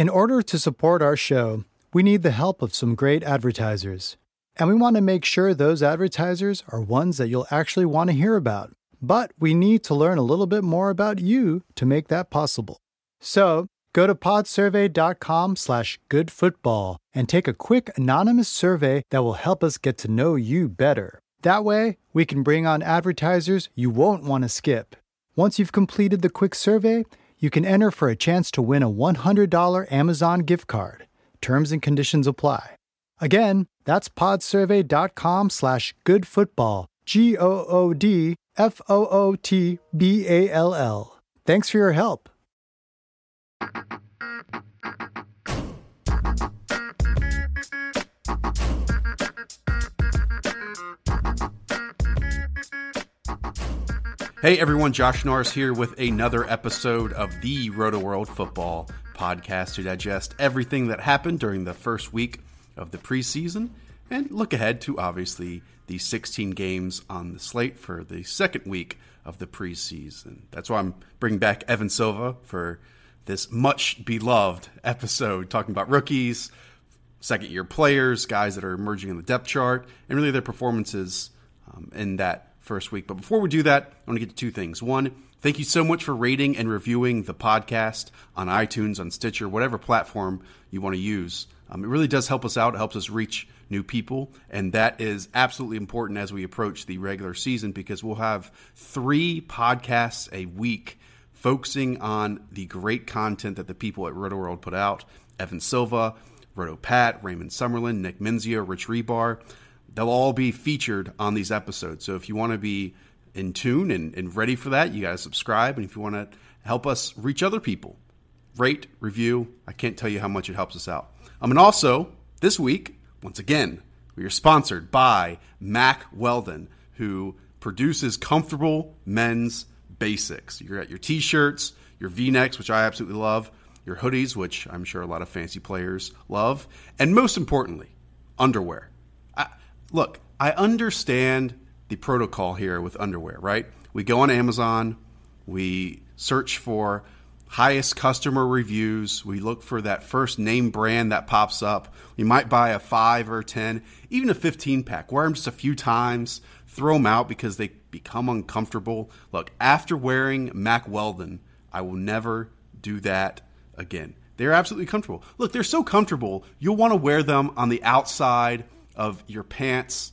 In order to support our show, we need the help of some great advertisers. And we want to make sure those advertisers are ones that you'll actually want to hear about. But we need to learn a little bit more about you to make that possible. So go to podsurvey.com slash goodfootball and take a quick anonymous survey that will help us get to know you better. That way, we can bring on advertisers you won't want to skip. Once you've completed the quick survey, you can enter for a chance to win a $100 Amazon gift card. Terms and conditions apply. Again, that's podsurvey.com slash goodfootball, G-O-O-D-F-O-O-T-B-A-L-L. Thanks for your help. Hey everyone, Josh Norris here with another episode of the Rotoworld Football podcast to digest everything that happened during the first week of the preseason and look ahead to obviously the 16 games on the slate for the second week of the preseason. That's why I'm bringing back Evan Silva for this much beloved episode talking about rookies, second year players, guys that are emerging in the depth chart, and really their performances um, in that first week. But before we do that, I want to get to two things. One, thank you so much for rating and reviewing the podcast on iTunes, on Stitcher, whatever platform you want to use. Um, it really does help us out. It helps us reach new people. And that is absolutely important as we approach the regular season because we'll have three podcasts a week focusing on the great content that the people at Rotoworld put out. Evan Silva, Roto Pat, Raymond Summerlin, Nick Mensio, Rich Hribar. They'll all be featured on these episodes. So if you want to be in tune and, and ready for that, you got to subscribe. And if you want to help us reach other people, rate, review. I can't tell you how much it helps us out. Um, and also, this week, once again, we are sponsored by Mack Weldon, who produces comfortable men's basics. You got your t shirts, your v necks, which I absolutely love, your hoodies, which I'm sure a lot of fancy players love, and most importantly, underwear look, I understand the protocol here with underwear, right? We go on Amazon, we search for highest customer reviews, we look for that first name brand that pops up. We might buy a 5 or 10, even a 15 pack, wear them just a few times, throw them out because they become uncomfortable. Look, after wearing Mack Weldon, I will never do that again. They're absolutely comfortable. Look, they're so comfortable, you'll want to wear them on the outside of your pants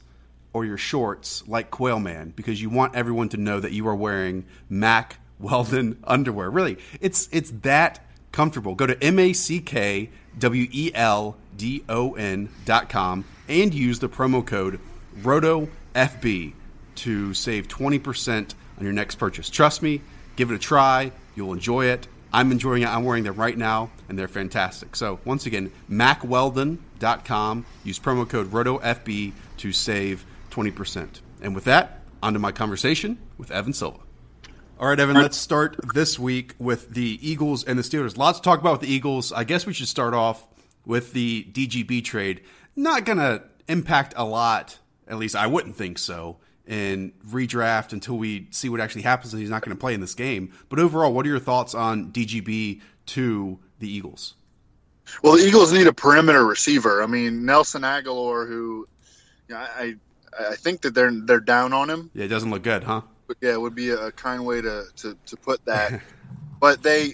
or your shorts like Quail Man because you want everyone to know that you are wearing Mack Weldon underwear. Really, it's it's that comfortable. Go to M A C K W E L D O N dot com and use the promo code ROTOFB to save 20% on your next purchase. Trust me, give it a try. You'll enjoy it. I'm enjoying it. I'm wearing them right now, and they're fantastic. So, once again, MackWeldon.com. Use promo code ROTOFB to save 20%. And with that, on to my conversation with Evan Silva. All right, Evan, let's start this week with the Eagles and the Steelers. Lots to talk about with the Eagles. I guess we should start off with the DGB trade. Not going to impact a lot, at least I wouldn't think so and redraft until we see what actually happens. and He's not going to play in this game. But overall, what are your thoughts on DGB to the Eagles? Well, the Eagles need a perimeter receiver. I mean, Nelson Agholor, who I I think that they're they're down on him. Yeah, it doesn't look good, huh? But yeah, it would be a kind way to to, to put that. but they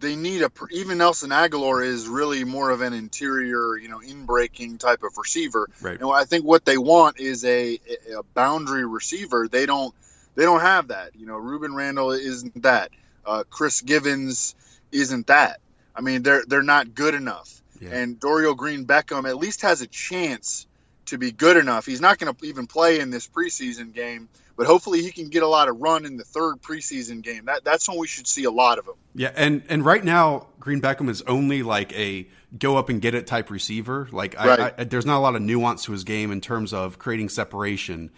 they need a even Nelson Agholor is really more of an interior, you know, in breaking type of receiver. Right. And I think what they want is a, a boundary receiver. They don't they don't have that. You know, Rueben Randle isn't that. Uh, Chris Givens isn't that. I mean, they're they're not good enough. Yeah. And Dorial Green Beckham at least has a chance to be good enough. He's not going to even play in this preseason game, but hopefully he can get a lot of run in the third preseason game. That that's when we should see a lot of him. Yeah, and and right now Green Beckham is only like a go up and get it type receiver. Like right. I, I, there's not a lot of nuance to his game in terms of creating separation,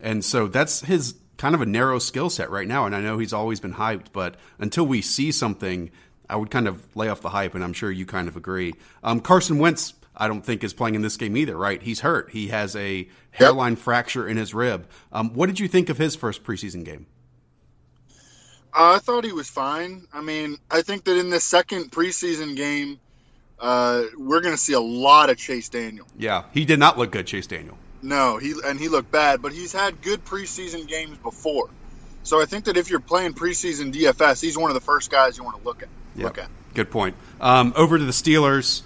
and so that's his kind of a narrow skill set right now. And I know he's always been hyped, but until we see something. I would kind of lay off the hype, and I'm sure you kind of agree. Um, Carson Wentz I don't think is playing in this game either, right? He's hurt. He has a hairline yep. fracture in his rib. Um, what did you think of his first preseason game? Uh, I thought he was fine. I mean, I think that in the second preseason game, uh, we're going to see a lot of Chase Daniel. Yeah, he did not look good, Chase Daniel. No, he and he looked bad, but he's had good preseason games before. So I think that if you're playing preseason DFS, he's one of the first guys you want to look at. Yep. Look at. Good point. Um, over to the Steelers,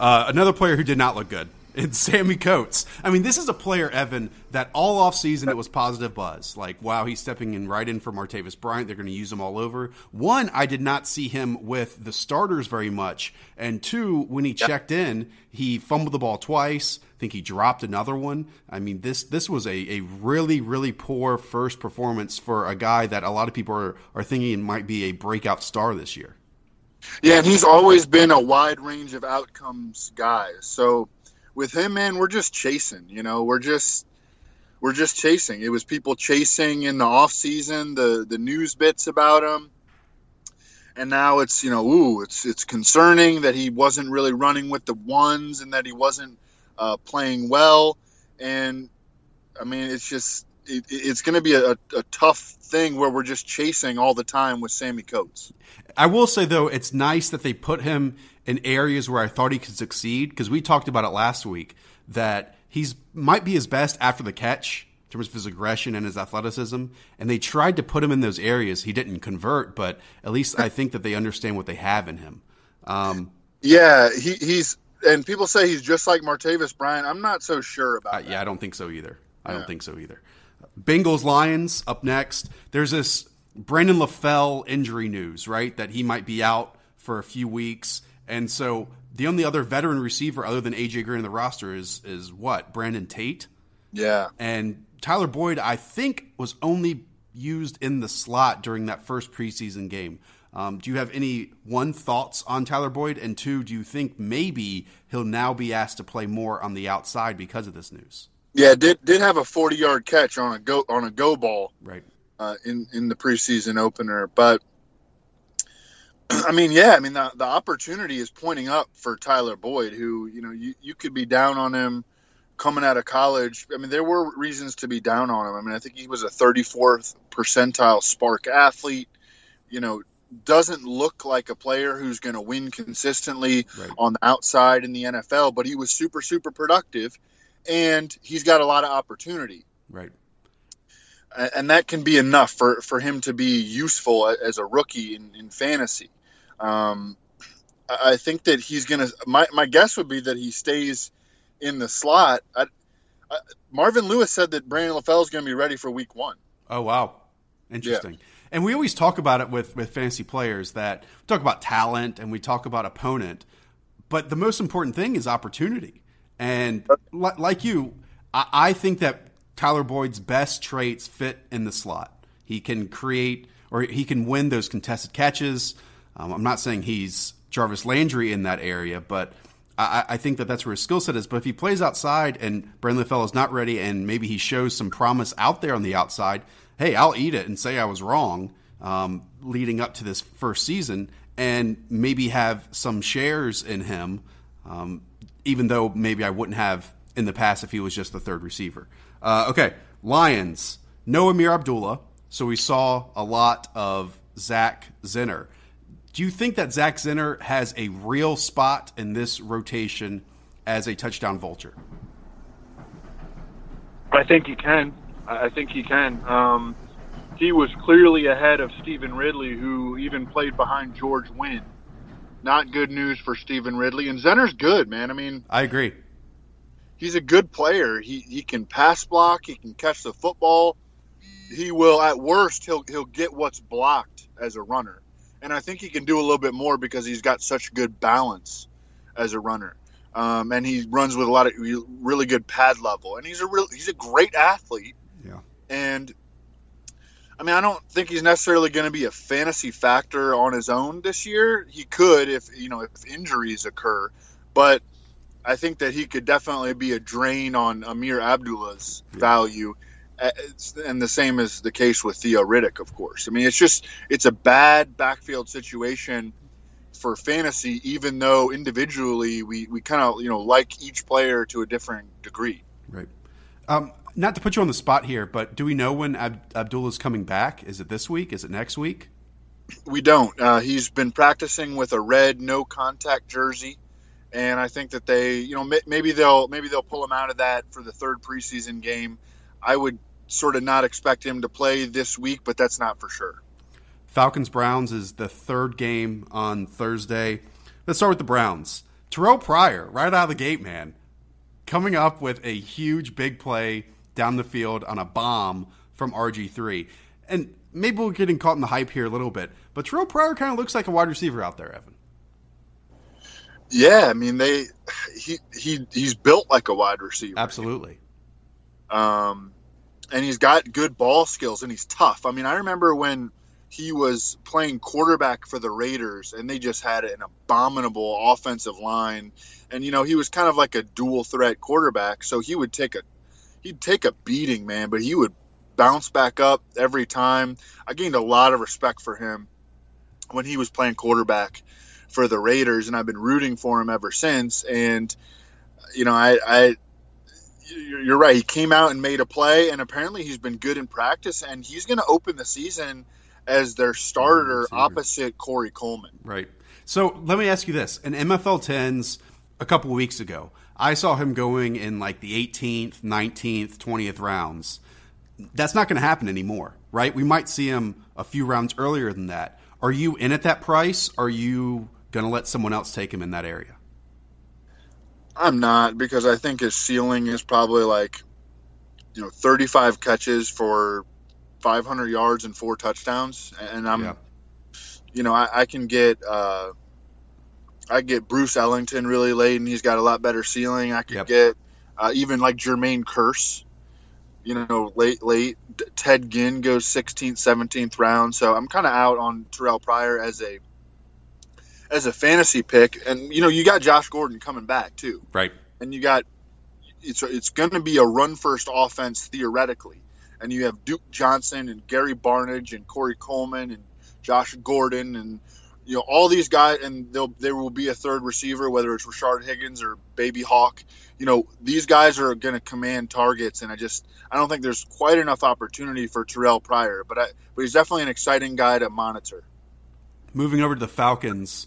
uh, another player who did not look good. It's Sammy Coates. I mean, this is a player, Evan, that all off season it was positive buzz. Like, wow, he's stepping in right in for Martavis Bryant. They're going to use him all over. One, I did not see him with the starters very much. And two, when he yep. checked in, he fumbled the ball twice. I think he dropped another one. I mean, this this was a, a really, really poor first performance for a guy that a lot of people are, are thinking might be a breakout star this year. Yeah, and he's always been a wide range of outcomes guy. So with him, man, we're just chasing. You know, we're just we're just chasing. It was people chasing in the off season, the the news bits about him, and now it's you know, ooh, it's it's concerning that he wasn't really running with the ones and that he wasn't uh, playing well. And I mean, it's just it, it's going to be a, a tough thing where we're just chasing all the time with Sammy Coates. I will say though, it's nice that they put him in areas where I thought he could succeed because we talked about it last week that he's might be his best after the catch in terms of his aggression and his athleticism. And they tried to put him in those areas. He didn't convert, but at least I think that they understand what they have in him. Um, yeah, he, he's and people say he's just like Martavis Bryant. I'm not so sure about. Uh, yeah, I don't think so either. I yeah. don't think so either. Bengals Lions up next. There's this Brandon LaFell injury news, right? That he might be out for a few weeks. And so the only other veteran receiver other than AJ Green in the roster is is what? Brandon Tate. Yeah. And Tyler Boyd, I think, was only used in the slot during that first preseason game. Um, do you have any one thoughts on Tyler Boyd, and two, do you think maybe he'll now be asked to play more on the outside because of this news? Yeah, did did have a forty yard catch on a go on a go ball, right? Uh, in in the preseason opener, but I mean, yeah, I mean the the opportunity is pointing up for Tyler Boyd, who you know you you could be down on him coming out of college. I mean, there were reasons to be down on him. I mean, I think he was a 34th percentile SPARQ athlete. You know, doesn't look like a player who's going to win consistently right. on the outside in the NFL, but he was super super productive and he's got a lot of opportunity. Right. And that can be enough for, for him to be useful as a rookie in, in fantasy. Um, I think that he's going to. My, my guess would be that he stays in the slot. I, I, Marvin Lewis said that Brandon LaFell is going to be ready for week one. Oh, wow. Interesting. Yeah. And we always talk about it with, with fantasy players that we talk about talent and we talk about opponent, but the most important thing is opportunity. And like you, I think that Tyler Boyd's best traits fit in the slot. He can create or he can win those contested catches. Um, I'm not saying he's Jarvis Landry in that area, but I, I think that that's where his skill set is. But if he plays outside and Brandon LaFell is not ready and maybe he shows some promise out there on the outside, hey, I'll eat it and say I was wrong um, leading up to this first season and maybe have some shares in him. Um, even though maybe I wouldn't have in the past if he was just the third receiver. Uh, okay, Lions, no Ameer Abdullah, so we saw a lot of Zach Zenner. Do you think that Zach Zenner has a real spot in this rotation as a touchdown vulture? I think he can. I think he can. Um, he was clearly ahead of Stevan Ridley, who even played behind George Winn not good news for Stevan Ridley. And Zenner's good, man. I mean, I agree. He's a good player. He he can pass block. He can catch the football. He will, at worst, he'll he'll get what's blocked as a runner. And I think he can do a little bit more because he's got such good balance as a runner. Um, and he runs with a lot of really good pad level. And he's a real he's a great athlete. Yeah. And I mean, I don't think he's necessarily going to be a fantasy factor on his own this year. He could if you know if injuries occur, but I think that he could definitely be a drain on Ameer Abdullah's yeah. value, and the same is the case with Theo Riddick, of course. I mean, it's just it's a bad backfield situation for fantasy, even though individually we, we kind of you know like each player to a different degree. Right. Um, not to put you on the spot here, but do we know when Ab- Abdullah's coming back? Is it this week? Is it next week? We don't. Uh, he's been practicing with a red no contact jersey, and I think that they, you know, maybe they'll maybe they'll pull him out of that for the third preseason game. I would sort of not expect him to play this week, but that's not for sure. Falcons Browns is the third game on Thursday. Let's start with the Browns. Terrell Pryor, right out of the gate, man, coming up with a huge big play down the field on a bomb from RG3. And maybe we're getting caught in the hype here a little bit, but Terrell Pryor kind of looks like a wide receiver out there, Evan. Yeah, I mean they he he he's built like a wide receiver. Absolutely. Um and he's got good ball skills and he's tough. I mean, I remember when he was playing quarterback for the Raiders and they just had an abominable offensive line and you know, he was kind of like a dual threat quarterback, so he would take a he'd take a beating, man, but he would bounce back up every time. I gained a lot of respect for him when he was playing quarterback for the Raiders, and I've been rooting for him ever since. And you know, I, I you're right. He came out and made a play, and apparently he's been good in practice, and he's going to open the season as their starter opposite Corey Coleman. Right. So let me ask you this: in MFL tens a couple weeks ago, I saw him going in like the 18th, 19th, 20th rounds. That's not going to happen anymore, right? We might see him a few rounds earlier than that. Are you in at that price? Are you going to let someone else take him in that area? I'm not because I think his ceiling is probably like, you know, 35 catches for 500 yards and four touchdowns, and I'm, yeah. you know, I, I can get, uh, I get Bruce Ellington really late, and he's got a lot better ceiling. I could yep. get uh, even like Jermaine Kearse, you know, late late. Ted Ginn goes 16th, 17th round, so I'm kind of out on Terrell Pryor as a as a fantasy pick, and you know you got Josh Gordon coming back too, right? And you got it's it's going to be a run first offense theoretically, and you have Duke Johnson and Gary Barnidge and Corey Coleman and Josh Gordon and you know all these guys, and there will be a third receiver, whether it's Rashard Higgins or Baby Hawk. You know these guys are going to command targets, and I just I don't think there's quite enough opportunity for Terrell Pryor, but I, but he's definitely an exciting guy to monitor. Moving over to the Falcons,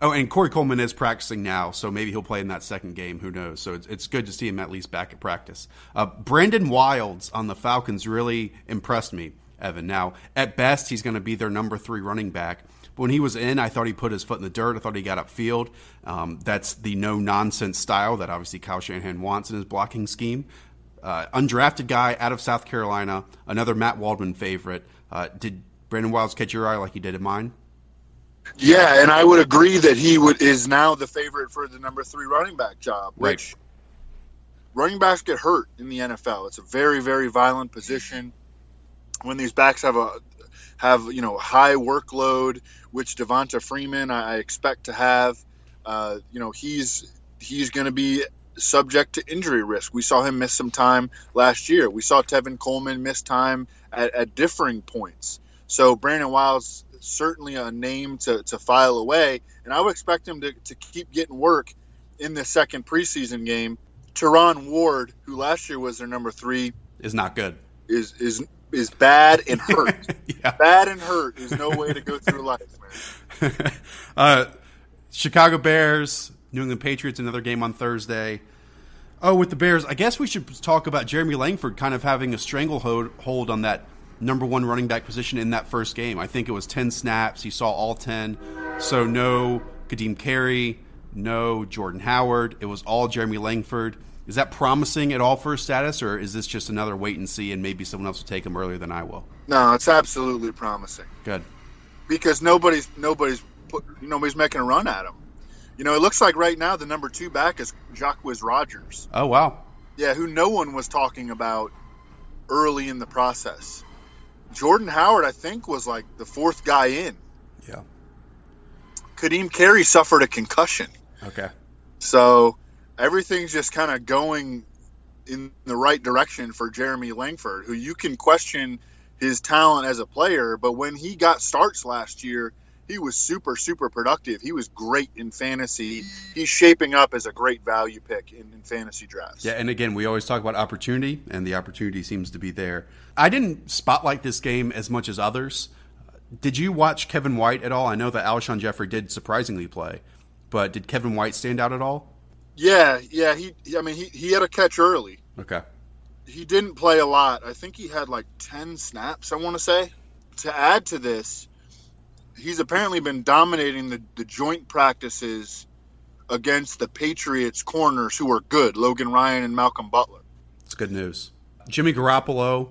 Oh, and Corey Coleman is practicing now, so maybe he'll play in that second game. Who knows? So it's, it's good to see him at least back at practice. Uh, Brandon Wilds on the Falcons really impressed me, Evan. Now, at best, he's going to be their number three running back. But when he was in, I thought he put his foot in the dirt. I thought he got upfield. Um, that's the no nonsense style that obviously Kyle Shanahan wants in his blocking scheme. Uh, undrafted guy out of South Carolina, another Matt Waldman favorite. Uh, did Brandon Wilds catch your eye like he did in mine? Yeah, and I would agree that he would is now the favorite for the number three running back job. Which right. running backs get hurt in the NFL. It's a very very violent position. When these backs have a have you know high workload, which Devonta Freeman I, expect to have. Uh, you know he's he's going to be subject to injury risk. We saw him miss some time last year. We saw Tevin Coleman miss time at, at differing points. So Brandon Wilds certainly a name to, to file away. And I would expect him to, to keep getting work in the second preseason game. Terron Ward, who last year was their number three, is not good. Is is is bad and hurt. yeah. Bad and hurt is no way to go through life, man. uh, Chicago Bears, New England Patriots, another game on Thursday. Oh, with the Bears, I guess we should talk about Jeremy Langford kind of having a stranglehold hold on that number one running back position in that first game. I think it was 10 snaps. He saw all 10. So no Ka'Deem Carey, no Jordan Howard. It was all Jeremy Langford. Is that promising at all for his status, or is this just another wait and see and maybe someone else will take him earlier than I will? No, it's absolutely promising. Good. Because nobody's nobody's put, nobody's making a run at him. You know, it looks like right now the number two back is Jacquizz Rodgers. Oh wow. Yeah, who no one was talking about early in the process. Jordan Howard, I think, was like the fourth guy in. Yeah. Ka'Deem Carey suffered a concussion. Okay. So everything's just kind of going in the right direction for Jeremy Langford, who you can question his talent as a player, but when he got starts last year, he was super super productive. He was great in fantasy. He's shaping up as a great value pick in, in, fantasy drafts. Yeah, and again, we always talk about opportunity, and the opportunity seems to be there. I didn't spotlight this game as much as others. Did you watch Kevin White at all? I know that Alshon Jeffery did surprisingly play, but did Kevin White stand out at all? Yeah, yeah. He, I mean, he, he had a catch early. Okay. He didn't play a lot. I think he had like 10 snaps, I want to say. To add to this, he's apparently been dominating the, the joint practices against the Patriots corners who are good, Logan Ryan and Malcolm Butler. It's good news. Jimmy Garoppolo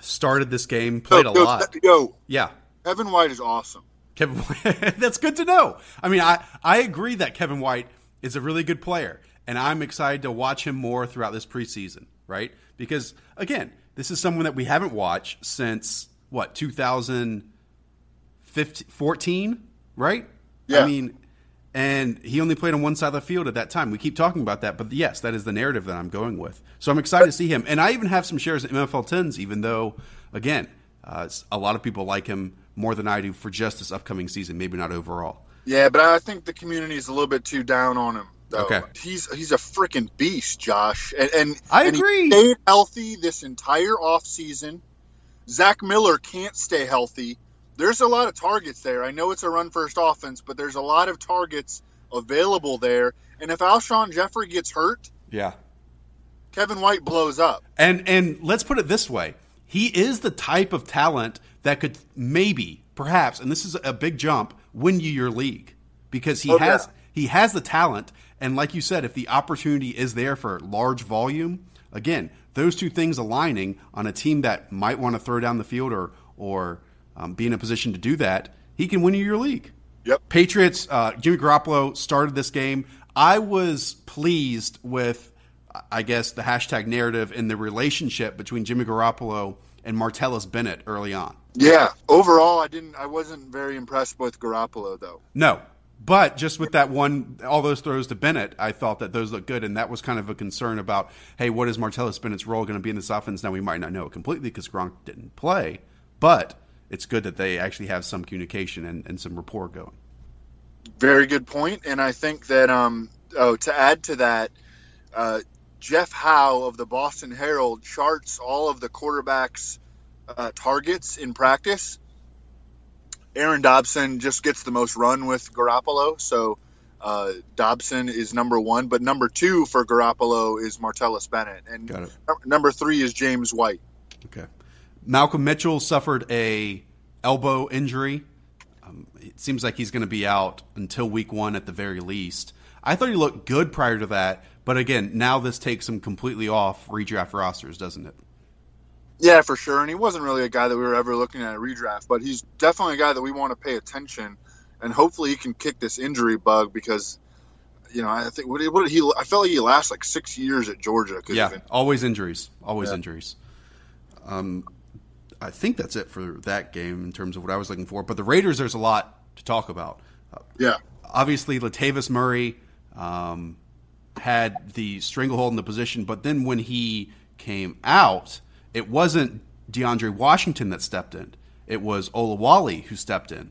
started this game, played yo, a yo, lot. Yo, Yeah. Kevin White is awesome. Kevin White. That's good to know. I mean, I, I agree that Kevin White is a really good player, and I'm excited to watch him more throughout this preseason, right? Because, again, this is someone that we haven't watched since, what, 2014, right? Yeah. I mean, and he only played on one side of the field at that time. We keep talking about that, but yes, that is the narrative that I'm going with. So I'm excited to see him, and I even have some shares in MFL tens, even though, again, uh, a lot of people like him more than I do for just this upcoming season, maybe not overall. Yeah, but I think the community is a little bit too down on him. Though. Okay. he's he's a freaking beast, Josh, and, and I and he agree. stayed healthy this entire offseason. Zach Miller can't stay healthy. There's a lot of targets there. I know it's a run first offense, but there's a lot of targets available there. And if Alshon Jeffery gets hurt, Yeah. Kevin White blows up. And and let's put it this way: he is the type of talent that could maybe, perhaps, and this is a big jump, win you your league because he Oh, has yeah. he has the talent. And like you said, if the opportunity is there for large volume, again, those two things aligning on a team that might want to throw down the field or or um, be in a position to do that, he can win you your league. Yep. Patriots, uh, Jimmy Garoppolo started this game. I was pleased with, I guess, the hashtag narrative and the relationship between Jimmy Garoppolo and Martellus Bennett early on. Yeah. Overall, I didn't. I wasn't very impressed with Garoppolo though. No, but just with that one, all those throws to Bennett, I thought that those looked good, and that was kind of a concern about, hey, what is Martellus Bennett's role going to be in this offense? Now we might not know it completely because Gronk didn't play, but it's good that they actually have some communication and, and some rapport going. Very good point, and I think that um oh to add to that, uh, Jeff Howe of the Boston Herald charts all of the quarterbacks' uh, targets in practice. Aaron Dobson just gets the most run with Garoppolo, so uh, Dobson is number one, but number two for Garoppolo is Martellus Bennett, and Got it. num- number three is James White. Okay. Malcolm Mitchell suffered a elbow injury. Um, it seems like he's going to be out until week one at the very least. I thought he looked good prior to that, but again, now this takes him completely off redraft rosters, doesn't it? Yeah, for sure. And he wasn't really a guy that we were ever looking at a redraft, but he's definitely a guy that we want to pay attention, and hopefully he can kick this injury bug because, you know, I think what did, what did he? I felt like he last like six years at Georgia. Yeah, it. always injuries, always Yeah. injuries. Um, I think that's it for that game in terms of what I was looking for. But the Raiders, there's a lot to talk about. yeah, obviously Latavius Murray um, had the stranglehold in the position, but then when he came out, it wasn't DeAndre Washington that stepped in. It was Olawale who stepped in.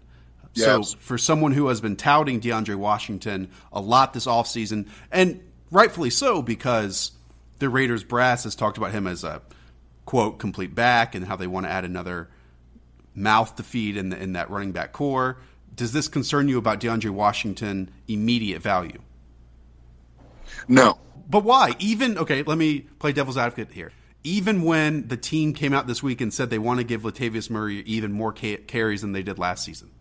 Yes. So for someone who has been touting DeAndre Washington a lot this offseason, and rightfully so because the Raiders brass has talked about him as a quote complete back and how they want to add another mouth to feed in, the, in that running back core. Does this concern you about DeAndre Washington immediate value? no, But why? Even okay, let me play devil's advocate here. Even when the team came out this week and said they want to give Latavius Murray even more ca- carries than they did last season,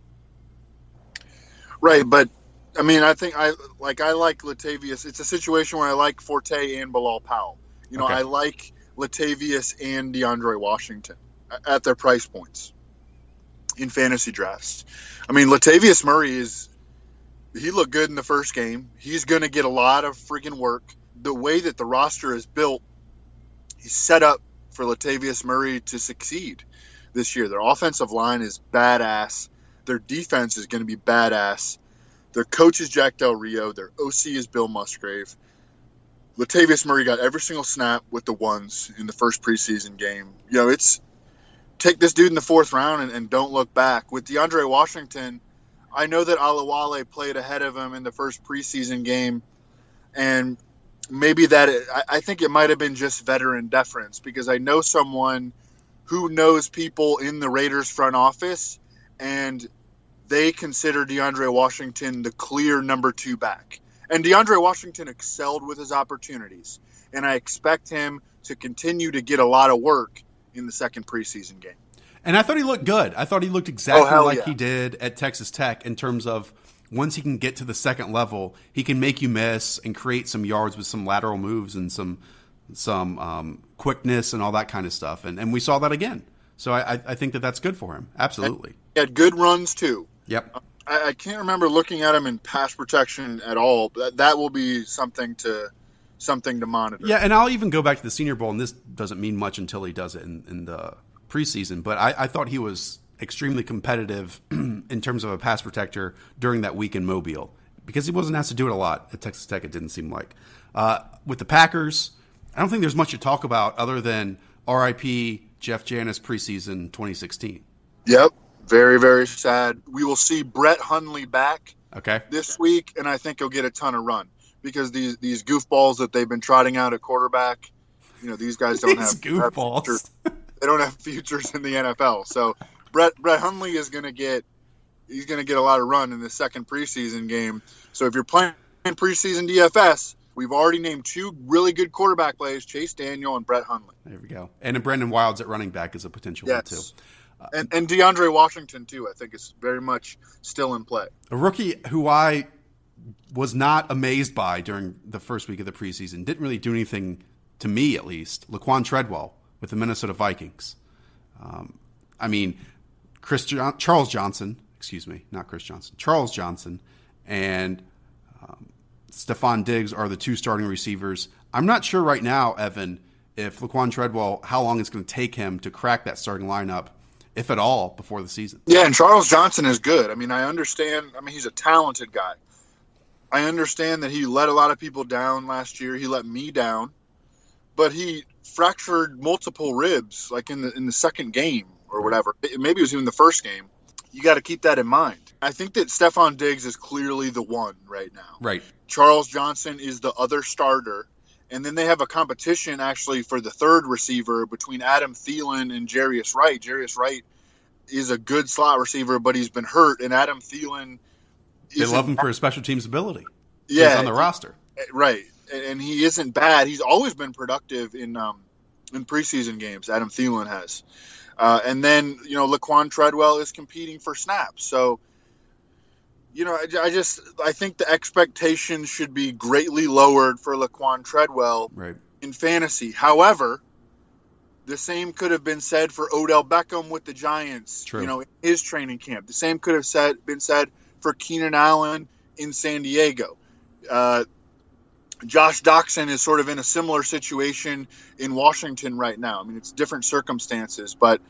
right. But I mean, I think I like I like Latavius. It's a situation where I like Forte and Bilal Powell. You know, Okay. I like Latavius and DeAndre Washington at their price points in fantasy drafts. I mean, Latavius Murray is he looked good in the first game. He's going to get a lot of friggin' work. The way that the roster is built, he's set up for Latavius Murray to succeed this year. Their offensive line is badass. Their defense is going to be badass. Their coach is Jack Del Rio. Their OC is Bill Musgrave. Latavius Murray got every single snap with the ones in the first preseason game. You know, it's take this dude in the fourth round and, and don't look back. With DeAndre Washington, I know that Olawale played ahead of him in the first preseason game, and maybe that I, I think it might have been just veteran deference because I know someone who knows people in the Raiders front office, and they consider DeAndre Washington the clear number two back. And DeAndre Washington excelled with his opportunities. And I expect him to continue to get a lot of work in the second preseason game. And I thought he looked good. I thought he looked exactly Oh, like yeah. he did at Texas Tech in terms of once he can get to the second level, he can make you miss and create some yards with some lateral moves and some some um, quickness and all that kind of stuff. And and we saw that again. So I, I- think that that's good for him. Absolutely. He had good runs too. Yep. I, I can't remember looking at him in pass protection at all. That, that will be something to something to monitor. Yeah, and I'll even go back to the Senior Bowl, and this doesn't mean much until he does it in, in the preseason. But I, I thought he was extremely competitive in terms of a pass protector during that week in Mobile because he wasn't asked to do it a lot at Texas Tech. It didn't seem like uh, with the Packers. I don't think there's much to talk about other than R.I.P. Jeff Janis preseason 2016. Yep. Very very sad. We will see Brett Hundley back Okay, this week, and I think he'll get a ton of run because these these goofballs that they've been trotting out at quarterback. You know these guys don't These have have goofballs. futures. They don't have futures in the NFL. So Brett Brett Hundley is going to get he's going to get a lot of run in the second preseason game. So if you're playing preseason DFS, we've already named two really good quarterback plays: Chase Daniel and Brett Hundley, there we go. And Brandon Wilds at running back is a potential one too. yes, and and DeAndre Washington too. I think is very much still in play. A rookie who I was not amazed by during the first week of the preseason, didn't really do anything to me at least. Laquan Treadwell with the Minnesota Vikings. Um, I mean, Chris jo- Charles Johnson, excuse me, not Chris Johnson, Charles Johnson, and um, Stefon Diggs are the two starting receivers. I'm not sure right now, Evan, if Laquan Treadwell, how long it's going to take him to crack that starting lineup, if at all, before the season. Yeah, and Charles Johnson is good. I mean, I understand. I mean, he's a talented guy. I understand that he let a lot of people down last year. He let me down, but he fractured multiple ribs, like in the in the second game or whatever. Maybe it was even the first game. You got to keep that in mind. I think that Stefon Diggs is clearly the one right now. Right. Charles Johnson is the other starter. And then they have a competition actually for the third receiver between Adam Thielen and Jarius Wright. Jarius Wright is a good slot receiver, but he's been hurt, and Adam Thielen. They love him for his special teams ability. Yeah, he's on the roster. right, and and he isn't bad. He's always been productive in um, in preseason games. Adam Thielen has, uh, and then you know Laquan Treadwell is competing for snaps. So, you know, I, I just I think the expectations should be greatly lowered for Laquan Treadwell Right. in fantasy. However, the same could have been said for Odell Beckham with the Giants. True. You know, in his training camp. The same could have said been said for Keenan Allen in San Diego. Uh, Josh Doctson is sort of in a similar situation in Washington right now. I mean, it's different circumstances, but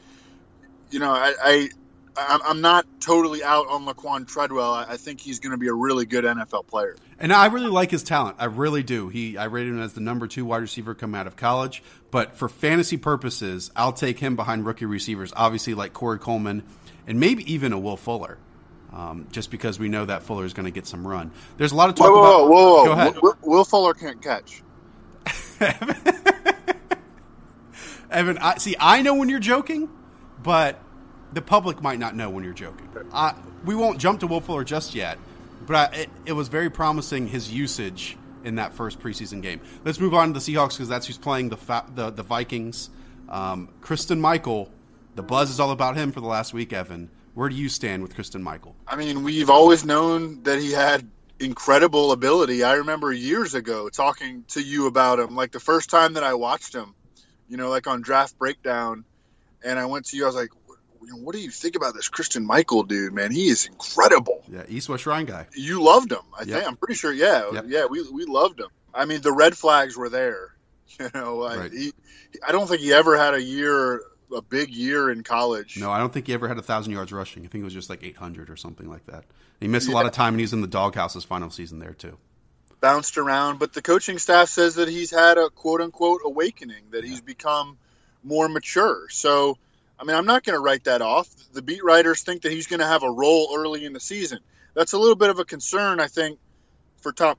you know, I, I I'm I'm not totally out on Laquan Treadwell. I think he's going to be a really good NFL player. And I really like his talent. I really do. He I rated him as the number two wide receiver coming out of college. But for fantasy purposes, I'll take him behind rookie receivers, obviously like Corey Coleman and maybe even a Will Fuller. Um, just because we know that Fuller is going to get some run. There's a lot of talk Whoa, whoa, about. whoa, whoa! Go ahead. Will, Will Fuller can't catch. Evan, I, see, I know when you're joking, but the public might not know when you're joking. I, we won't jump to Will Fuller just yet, but I, it, it was very promising his usage in that first preseason game. Let's move on to the Seahawks because that's who's playing the fa- the, the Vikings. Um, Christine Michael, the buzz is all about him for the last week. Evan, where do you stand with Christine Michael? I mean, we've always known that he had incredible ability. I remember years ago talking to you about him, like the first time that I watched him, you know, like on Draft Breakdown, and I went to you. I was like, "What- "What do you think about this Christine Michael dude? Man, he is incredible." Yeah, East West Shrine guy. You loved him, I Yep. think. I'm pretty sure. Yeah, Yep. yeah, we we loved him. I mean, the red flags were there. You know, like Right. he, I don't think he ever had a year, a big year in college. No, I don't think he ever had a thousand yards rushing. I think it was just like 800 or something like that. He missed a lot of time, and he's in the doghouse his final season there too. bounced around, but the coaching staff says that he's had a quote unquote awakening, that he's become more mature. So, I mean, I'm not going to write that off. The beat writers think that he's going to have a role early in the season. That's a little bit of a concern, I think, for top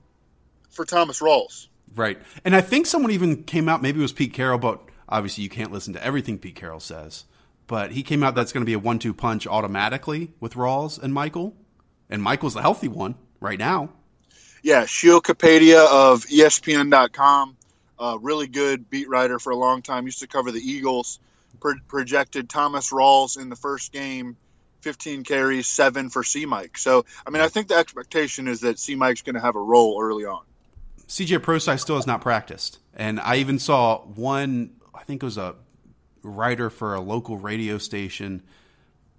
for Thomas Rawls. Right. And I think someone even came out, maybe it was Pete Carroll, but obviously you can't listen to everything Pete Carroll says. but he came out that's going to be a one-two punch automatically with Rawls and Michael, and Michael's the healthy one right now. Yeah, Sheil Kapadia of ESPN.com, uh, really good beat writer for a long time. Used to cover the Eagles. Pro- projected Thomas Rawls in the first game, 15 carries, seven for C Mike. So, I mean, I think the expectation is that C Mike's going to have a role early on. CJ Prosise still has not practiced, and I even saw one. I think it was a writer for a local radio station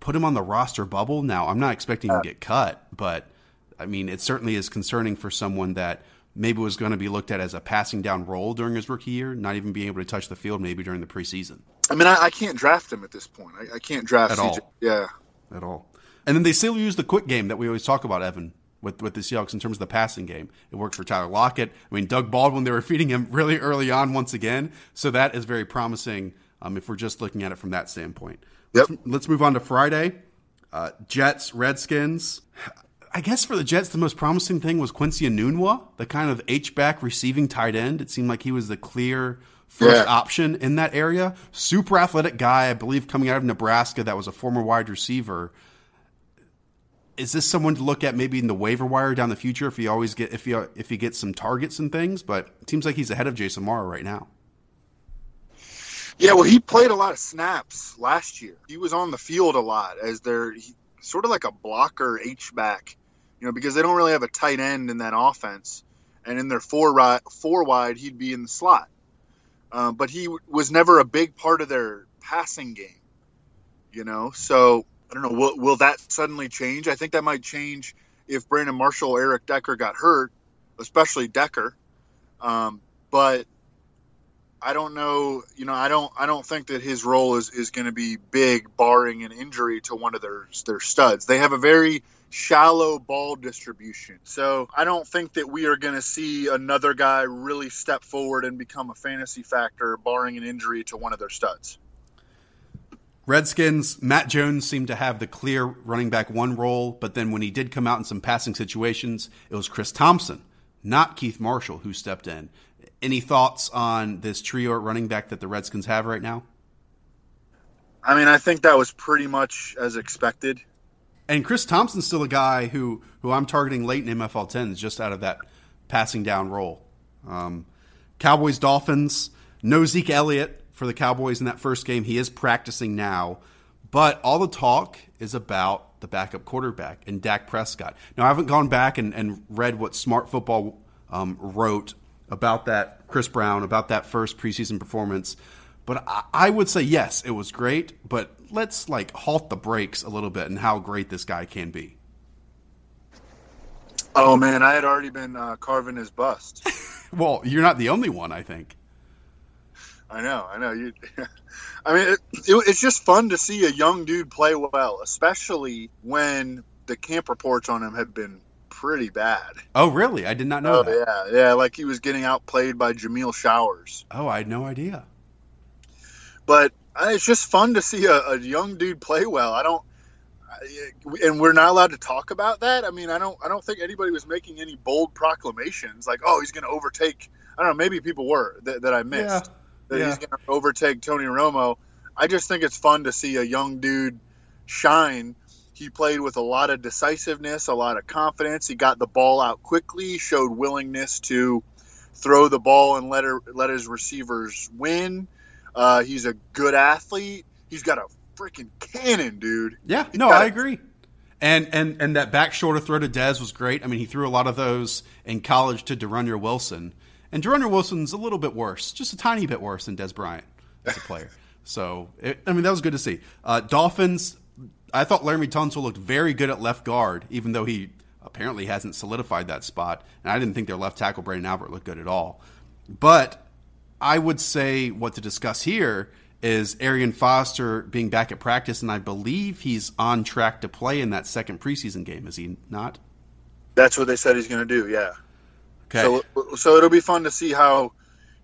put him on the roster bubble. Now, I'm not expecting him to get cut, but I mean, it certainly is concerning for someone that maybe was going to be looked at as a passing down role during his rookie year, not even being able to touch the field maybe during the preseason. I mean, I, I can't draft him at this point. I, I can't draft at CJ. all. Yeah, at all. And then they still use the quick game that we always talk about, Evan, with with the Seahawks in terms of the passing game. It works for Tyler Lockett. I mean, Doug Baldwin, they were feeding him really early on once again, so that is very promising. Um, if we're just looking at it from that standpoint. Yep. Let's, let's move on to Friday. Uh, Jets, Redskins. I guess for the Jets, the most promising thing was Quincy Enunwa, the kind of H back receiving tight end. It seemed like he was the clear first Yeah. option in that area. Super athletic guy, I believe, coming out of Nebraska. That was a former wide receiver. Is this someone to look at maybe in the waiver wire down the future if he always get if he if he gets some targets and things? But it seems like he's ahead of Jace Amaro right now. yeah. Well, he played a lot of snaps last year. He was on the field a lot as their he, sort of like a blocker H back, you know, because they don't really have a tight end in that offense. And in their four ri four wide, he'd be in the slot. Uh, but he w- was never a big part of their passing game, you know. So I don't know. Will, will that suddenly change? I think that might change if Brandon Marshall or Eric Decker got hurt, especially Decker. Um, but I don't know. You know, I don't. I don't think that his role is, is going to be big, barring an injury to one of their their studs. They have a very shallow ball distribution, so I don't think that we are going to see another guy really step forward and become a fantasy factor, barring an injury to one of their studs. Redskins, Matt Jones seemed to have the clear running back one role, but then when he did come out in some passing situations, it was Chris Thompson, not Keith Marshall, who stepped in. Any thoughts on this trio at running back that the Redskins have right now? I mean, I think that was pretty much as expected. And Chris Thompson's still a guy who, who I'm targeting late in MFL 10s just out of that passing down role. Um, Cowboys, Dolphins, no Zeke Elliott for the Cowboys in that first game. He is practicing now, but all the talk is about the backup quarterback and Dak Prescott. Now, I haven't gone back and, and read what Smart Football um, wrote about that, Chris Brown, about that first preseason performance. But I, I would say yes, it was great. But let's like halt the brakes a little bit and how great this guy can be. Oh man, I had already been uh, carving his bust. Well, you're not the only one, I think. I know, I know. You, I mean, it, it, it's just fun to see a young dude play well, especially when the camp reports on him have been pretty bad. Oh, really? I did not know Oh that. yeah, yeah. Like he was getting outplayed by Jameill Showers. Oh, I had no idea. But uh, it's just fun to see a, a young dude play well. I don't, I- and we're not allowed to talk about that. I mean, I don't, I don't think anybody was making any bold proclamations like, "Oh, he's going to overtake." I don't know. Maybe people were that, that I missed. Yeah. That Yeah. he's going to overtake Tony Romo. I just think it's fun to see a young dude shine. He played with a lot of decisiveness, a lot of confidence. He got the ball out quickly, showed willingness to throw the ball and let her, let his receivers win. Uh, he's a good athlete. He's got a freaking cannon, dude. Yeah, He's no, I a- agree. And and and that back shoulder throw to Dez was great. I mean, he threw a lot of those in college to De'Runnya Wilson, and De'Runnya Wilson's a little bit worse, just a tiny bit worse than Dez Bryant as a player. so, it, I mean, that was good to see. Uh, Dolphins. I thought Laremy Tunsil looked very good at left guard, even though he apparently hasn't solidified that spot. And I didn't think their left tackle Branden Albert looked good at all. But I would say what to discuss here is Arian Foster being back at practice, and I believe he's on track to play in that second preseason game. Is he not? That's what they said he's going to do. Yeah. Okay. So, so it'll be fun to see how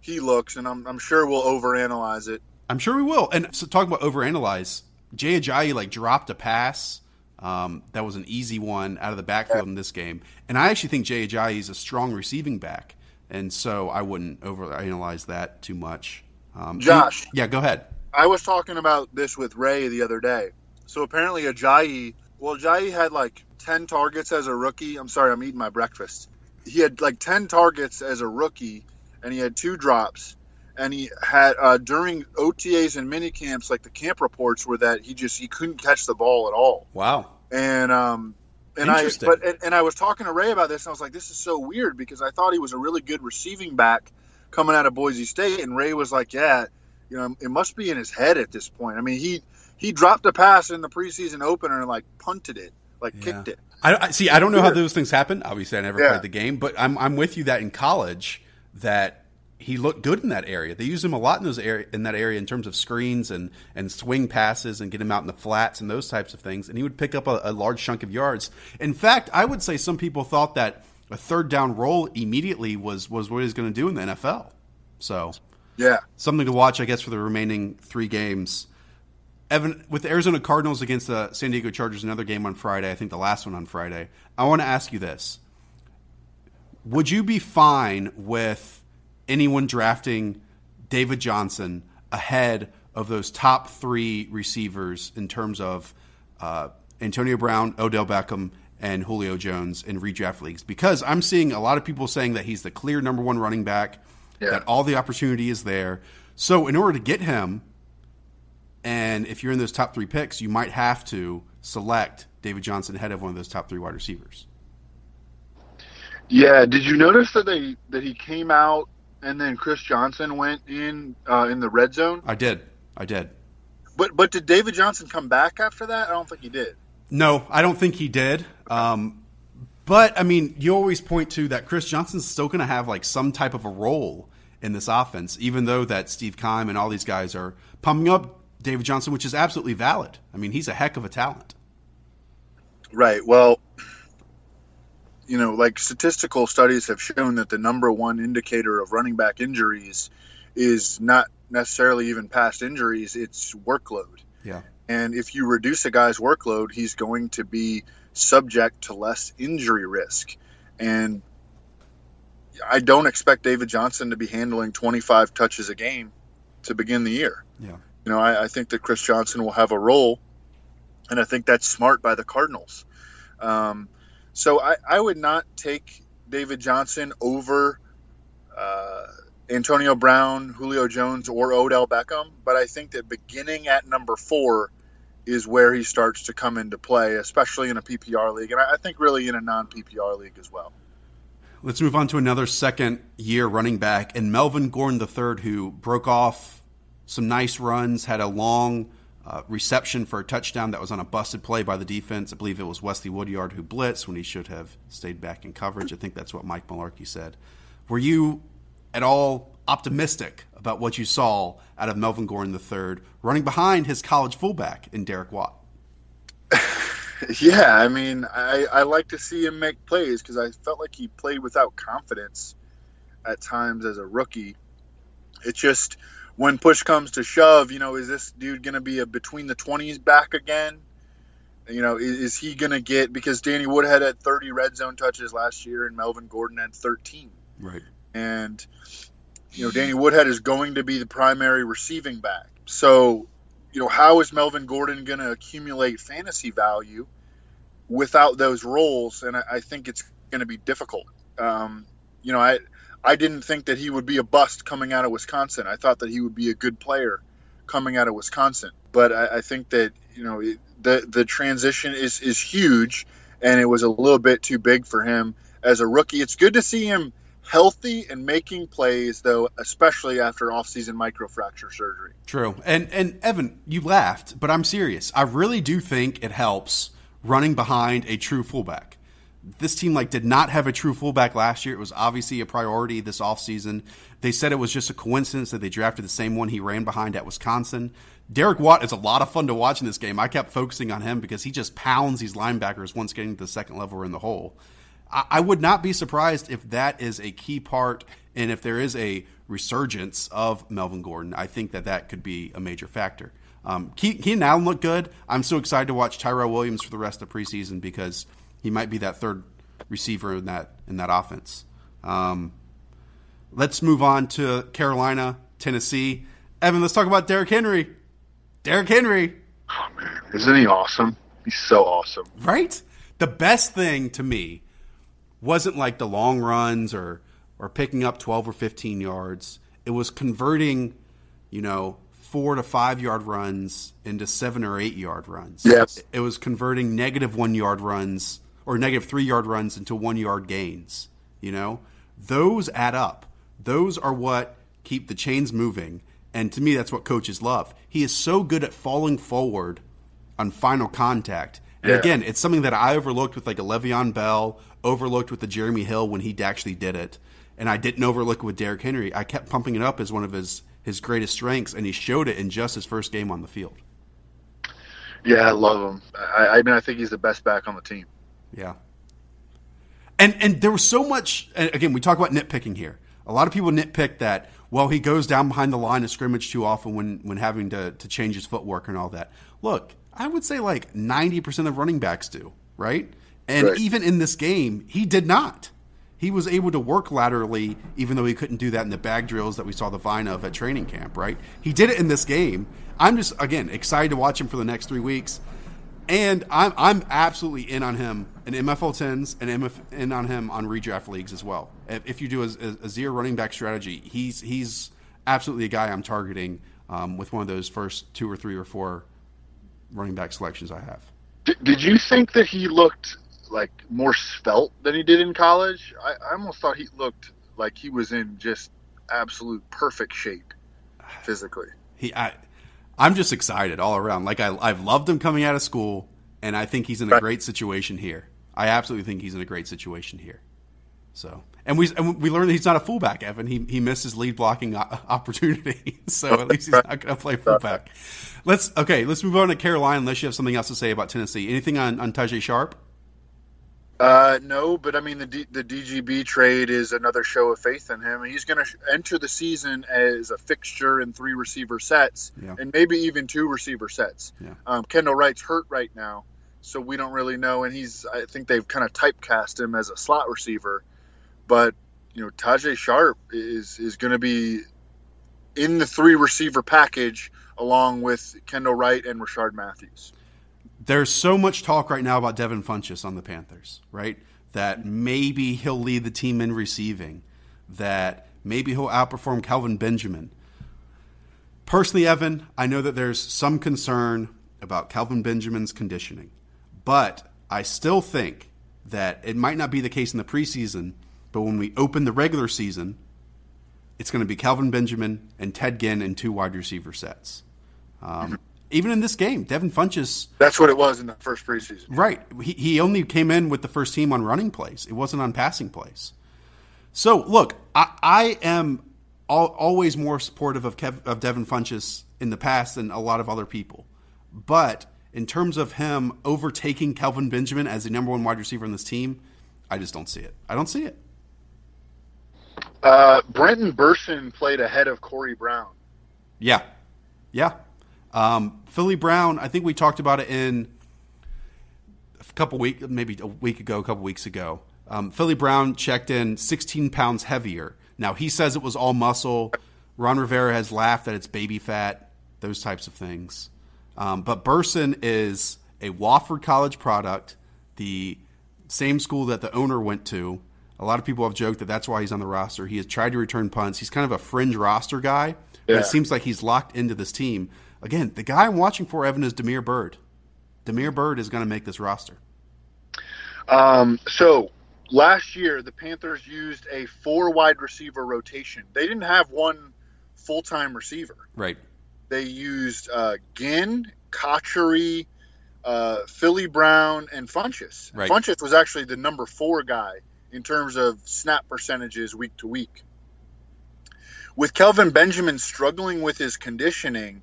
he looks, and I'm, I'm sure we'll overanalyze it. I'm sure we will. And so talking about overanalyze, Jay Ajayi like dropped a pass. Um, that was an easy one out of the backfield in this game. And I actually think Jay Ajayi is a strong receiving back. And so I wouldn't overanalyze that too much. Um, Josh. Yeah, go ahead. I was talking about this with Ray the other day. So apparently Ajayi, well, Ajayi had like 10 targets as a rookie. I'm sorry, I'm eating my breakfast. He had like 10 targets as a rookie, and he had two drops. And he had uh, during OTAs and mini camps, like the camp reports were that he just he couldn't catch the ball at all. Wow. And um, and I but and, and I was talking to Ray about this, and I was like, this is so weird because I thought he was a really good receiving back coming out of Boise State, and Ray was like, yeah, you know, it must be in his head at this point. I mean, he he dropped a pass in the preseason opener and like punted it, like yeah. kicked it. I, I, see. I don't know how those things happen. Obviously, I never yeah. played the game, but I'm I'm with you that in college that he looked good in that area. They used him a lot in those area in that area in terms of screens and and swing passes and get him out in the flats and those types of things. And he would pick up a, a large chunk of yards. In fact, I would say some people thought that a third down role immediately was was what he's going to do in the NFL. So yeah, something to watch, I guess, for the remaining three games. Evan, with the Arizona Cardinals against the San Diego Chargers, another game on Friday. I think the last one on Friday. I want to ask you this: Would you be fine with anyone drafting David Johnson ahead of those top three receivers in terms of uh, Antonio Brown, Odell Beckham, and Julio Jones in redraft leagues? Because I'm seeing a lot of people saying that he's the clear number one running back yeah. that all the opportunity is there. So in order to get him, and if you're in those top three picks, you might have to select David Johnson ahead of one of those top three wide receivers. Yeah, did you notice that they that he came out and then Chris Johnson went in uh, in the red zone? I did, I did. But but did David Johnson come back after that? I don't think he did. No, I don't think he did. Um, but I mean, you always point to that Chris Johnson's still going to have like some type of a role in this offense, even though that Steve Keim and all these guys are pumping up David Johnson, which is absolutely valid. I mean, he's a heck of a talent. Right. Well, you know, like statistical studies have shown that the number one indicator of running back injuries is not necessarily even past injuries, it's workload. Yeah. And if you reduce a guy's workload, he's going to be subject to less injury risk. And I don't expect David Johnson to be handling 25 touches a game to begin the year. Yeah. You know, I, I think that Chris Johnson will have a role, and I think that's smart by the Cardinals. Um, so I, I would not take David Johnson over uh, Antonio Brown, Julio Jones, or Odell Beckham, but I think that beginning at number four is where he starts to come into play, especially in a PPR league, and I, I think really in a non PPR league as well. Let's move on to another second year running back, and Melvin Gordon III, who broke off some nice runs, had a long uh, reception for a touchdown that was on a busted play by the defense. I believe it was Wesley Woodyard who blitzed when he should have stayed back in coverage. I think that's what Mike Mularkey said. Were you at all optimistic about what you saw out of Melvin Gordon III running behind his college fullback in Derek Watt? Yeah, I mean, I, I like to see him make plays because I felt like he played without confidence at times as a rookie. It just when push comes to shove, you know, is this dude going to be a between the 20s back again? You know, is, is he going to get because Danny Woodhead had 30 red zone touches last year and Melvin Gordon had 13. Right. And, you know, Danny Woodhead is going to be the primary receiving back. So you know, how is Melvin Gordon going to accumulate fantasy value without those roles? And I, I think it's going to be difficult. Um, you know, I I didn't think that he would be a bust coming out of Wisconsin. I thought that he would be a good player coming out of Wisconsin. But I, I think that you know the the transition is is huge, and it was a little bit too big for him as a rookie. It's good to see him healthy and making plays though especially after offseason microfracture surgery true and and evan you laughed but i'm serious i really do think it helps running behind a true fullback this team like did not have a true fullback last year. It was obviously a priority this offseason. They said it was just a coincidence that they drafted the same one he ran behind at wisconsin. Derek watt is a lot of fun to watch in this game. I kept focusing on him because he just pounds these linebackers once getting to the second level or in the hole. I would not be surprised if that is a key part, and if there is a resurgence of Melvin Gordon, I think that that could be a major factor. Um, Keenan Allen looked good. I'm so excited to watch Tyrell Williams for the rest of preseason because he might be that third receiver in that in that offense. Um, let's move on to Carolina, Tennessee. Evan, let's talk about Derrick Henry. Derrick Henry. Oh man, isn't he awesome? He's so awesome. Right? The best thing to me wasn't like the long runs or or picking up 12 or 15 yards. It was converting, you know, 4 to 5 yard runs into 7 or 8 yard runs. Yes. It was converting negative 1 yard runs or negative 3 yard runs into 1 yard gains, you know? Those add up. Those are what keep the chains moving. And to me, that's what coaches love. He is so good at falling forward on final contact. And Yeah. again, it's something that I overlooked with like a Le'Veon Bell, overlooked with the Jeremy Hill when he actually did it, and I didn't overlook it with Derrick Henry. I kept pumping it up as one of his his greatest strengths, and he showed it in just his first game on the field. Yeah, I love him. I, I mean, I think he's the best back on the team. Yeah. And and there was so much. Again, we talk about nitpicking here. A lot of people nitpick that. Well, he goes down behind the line of scrimmage too often when when having to to change his footwork and all that. Look, I would say like ninety percent of running backs do, right? And Right. even in this game, he did not. He was able to work laterally, even though he couldn't do that in the bag drills that we saw the vine of at training camp. Right? He did it in this game. I'm just again excited to watch him for the next three weeks. And I'm I'm absolutely in on him in MFL tens and MF, in on him on redraft leagues as well. If, if you do a, a, a zero running back strategy, he's he's absolutely a guy I'm targeting um, with one of those first two or three or four running back selections I have. Did, did you think that he looked like more svelte than he did in college? I, I almost thought he looked like he was in just absolute perfect shape physically. He I I'm just excited all around. Like I I've loved him coming out of school, and I think he's in a Right. great situation here. I absolutely think he's in a great situation here. So, and we and we learned that he's not a fullback, Evan. He he missed his lead blocking opportunity, so at least he's not going to play fullback. Let's okay. Let's move on to Carolina. Unless you have something else to say about Tennessee. Anything on on Tajae Sharpe? Uh, no, but I mean the D, the DGB trade is another show of faith in him. He's going to enter the season as a fixture in three receiver sets, Yeah. and maybe even two receiver sets. Yeah. Um, Kendall Wright's hurt right now, so we don't really know, and he's I think they've kind of typecast him as a slot receiver, but you know Tajae Sharpe is is going to be in the three receiver package along with Kendall Wright and Rishard Matthews. there's so much talk right now about Devin Funchess on the Panthers, right? That maybe he'll lead the team in receiving, that maybe he'll outperform Kelvin Benjamin. Personally, Evan, I know that there's some concern about Kelvin Benjamin's conditioning, but I still think that it might not be the case in the preseason, but when we open the regular season, it's going to be Kelvin Benjamin and Ted Ginn in two wide receiver sets. Um, even in this game, Devin Funchess That's what it was in the first preseason. Right. He, he only came in with the first team on running plays. It wasn't on passing plays. So look, I, I am al- always more supportive of Kev, of Devin Funchess in the past than a lot of other people. But in terms of him overtaking Kelvin Benjamin as the number one wide receiver on this team, I just don't see it. I don't see it. Uh, Brenton Bersin played ahead of Corey Brown. Yeah, yeah. Um, Philly Brown. I think we talked about it in a couple week, maybe a week ago, a couple weeks ago. Um, Philly Brown checked in 16 pounds heavier. Now he says it was all muscle. Ron Rivera has laughed that it's baby fat, those types of things. Um, but Bersin is a Wofford College product, the same school that the owner went to. A lot of people have joked that that's why he's on the roster. He has tried to return punts. He's kind of a fringe roster guy, but Yeah. it seems like he's locked into this team. Again, the guy I'm watching for, Evan, is Damiere Byrd. Damiere Byrd is going to make this roster. Um, so last year, the Panthers used a four wide receiver rotation. They didn't have one full time receiver. Right. They used uh, Ginn, Cotchery, uh, Philly Brown, and Funchess. Right. Funchess was actually the number four guy in terms of snap percentages week to week. With Kelvin Benjamin struggling with his conditioning,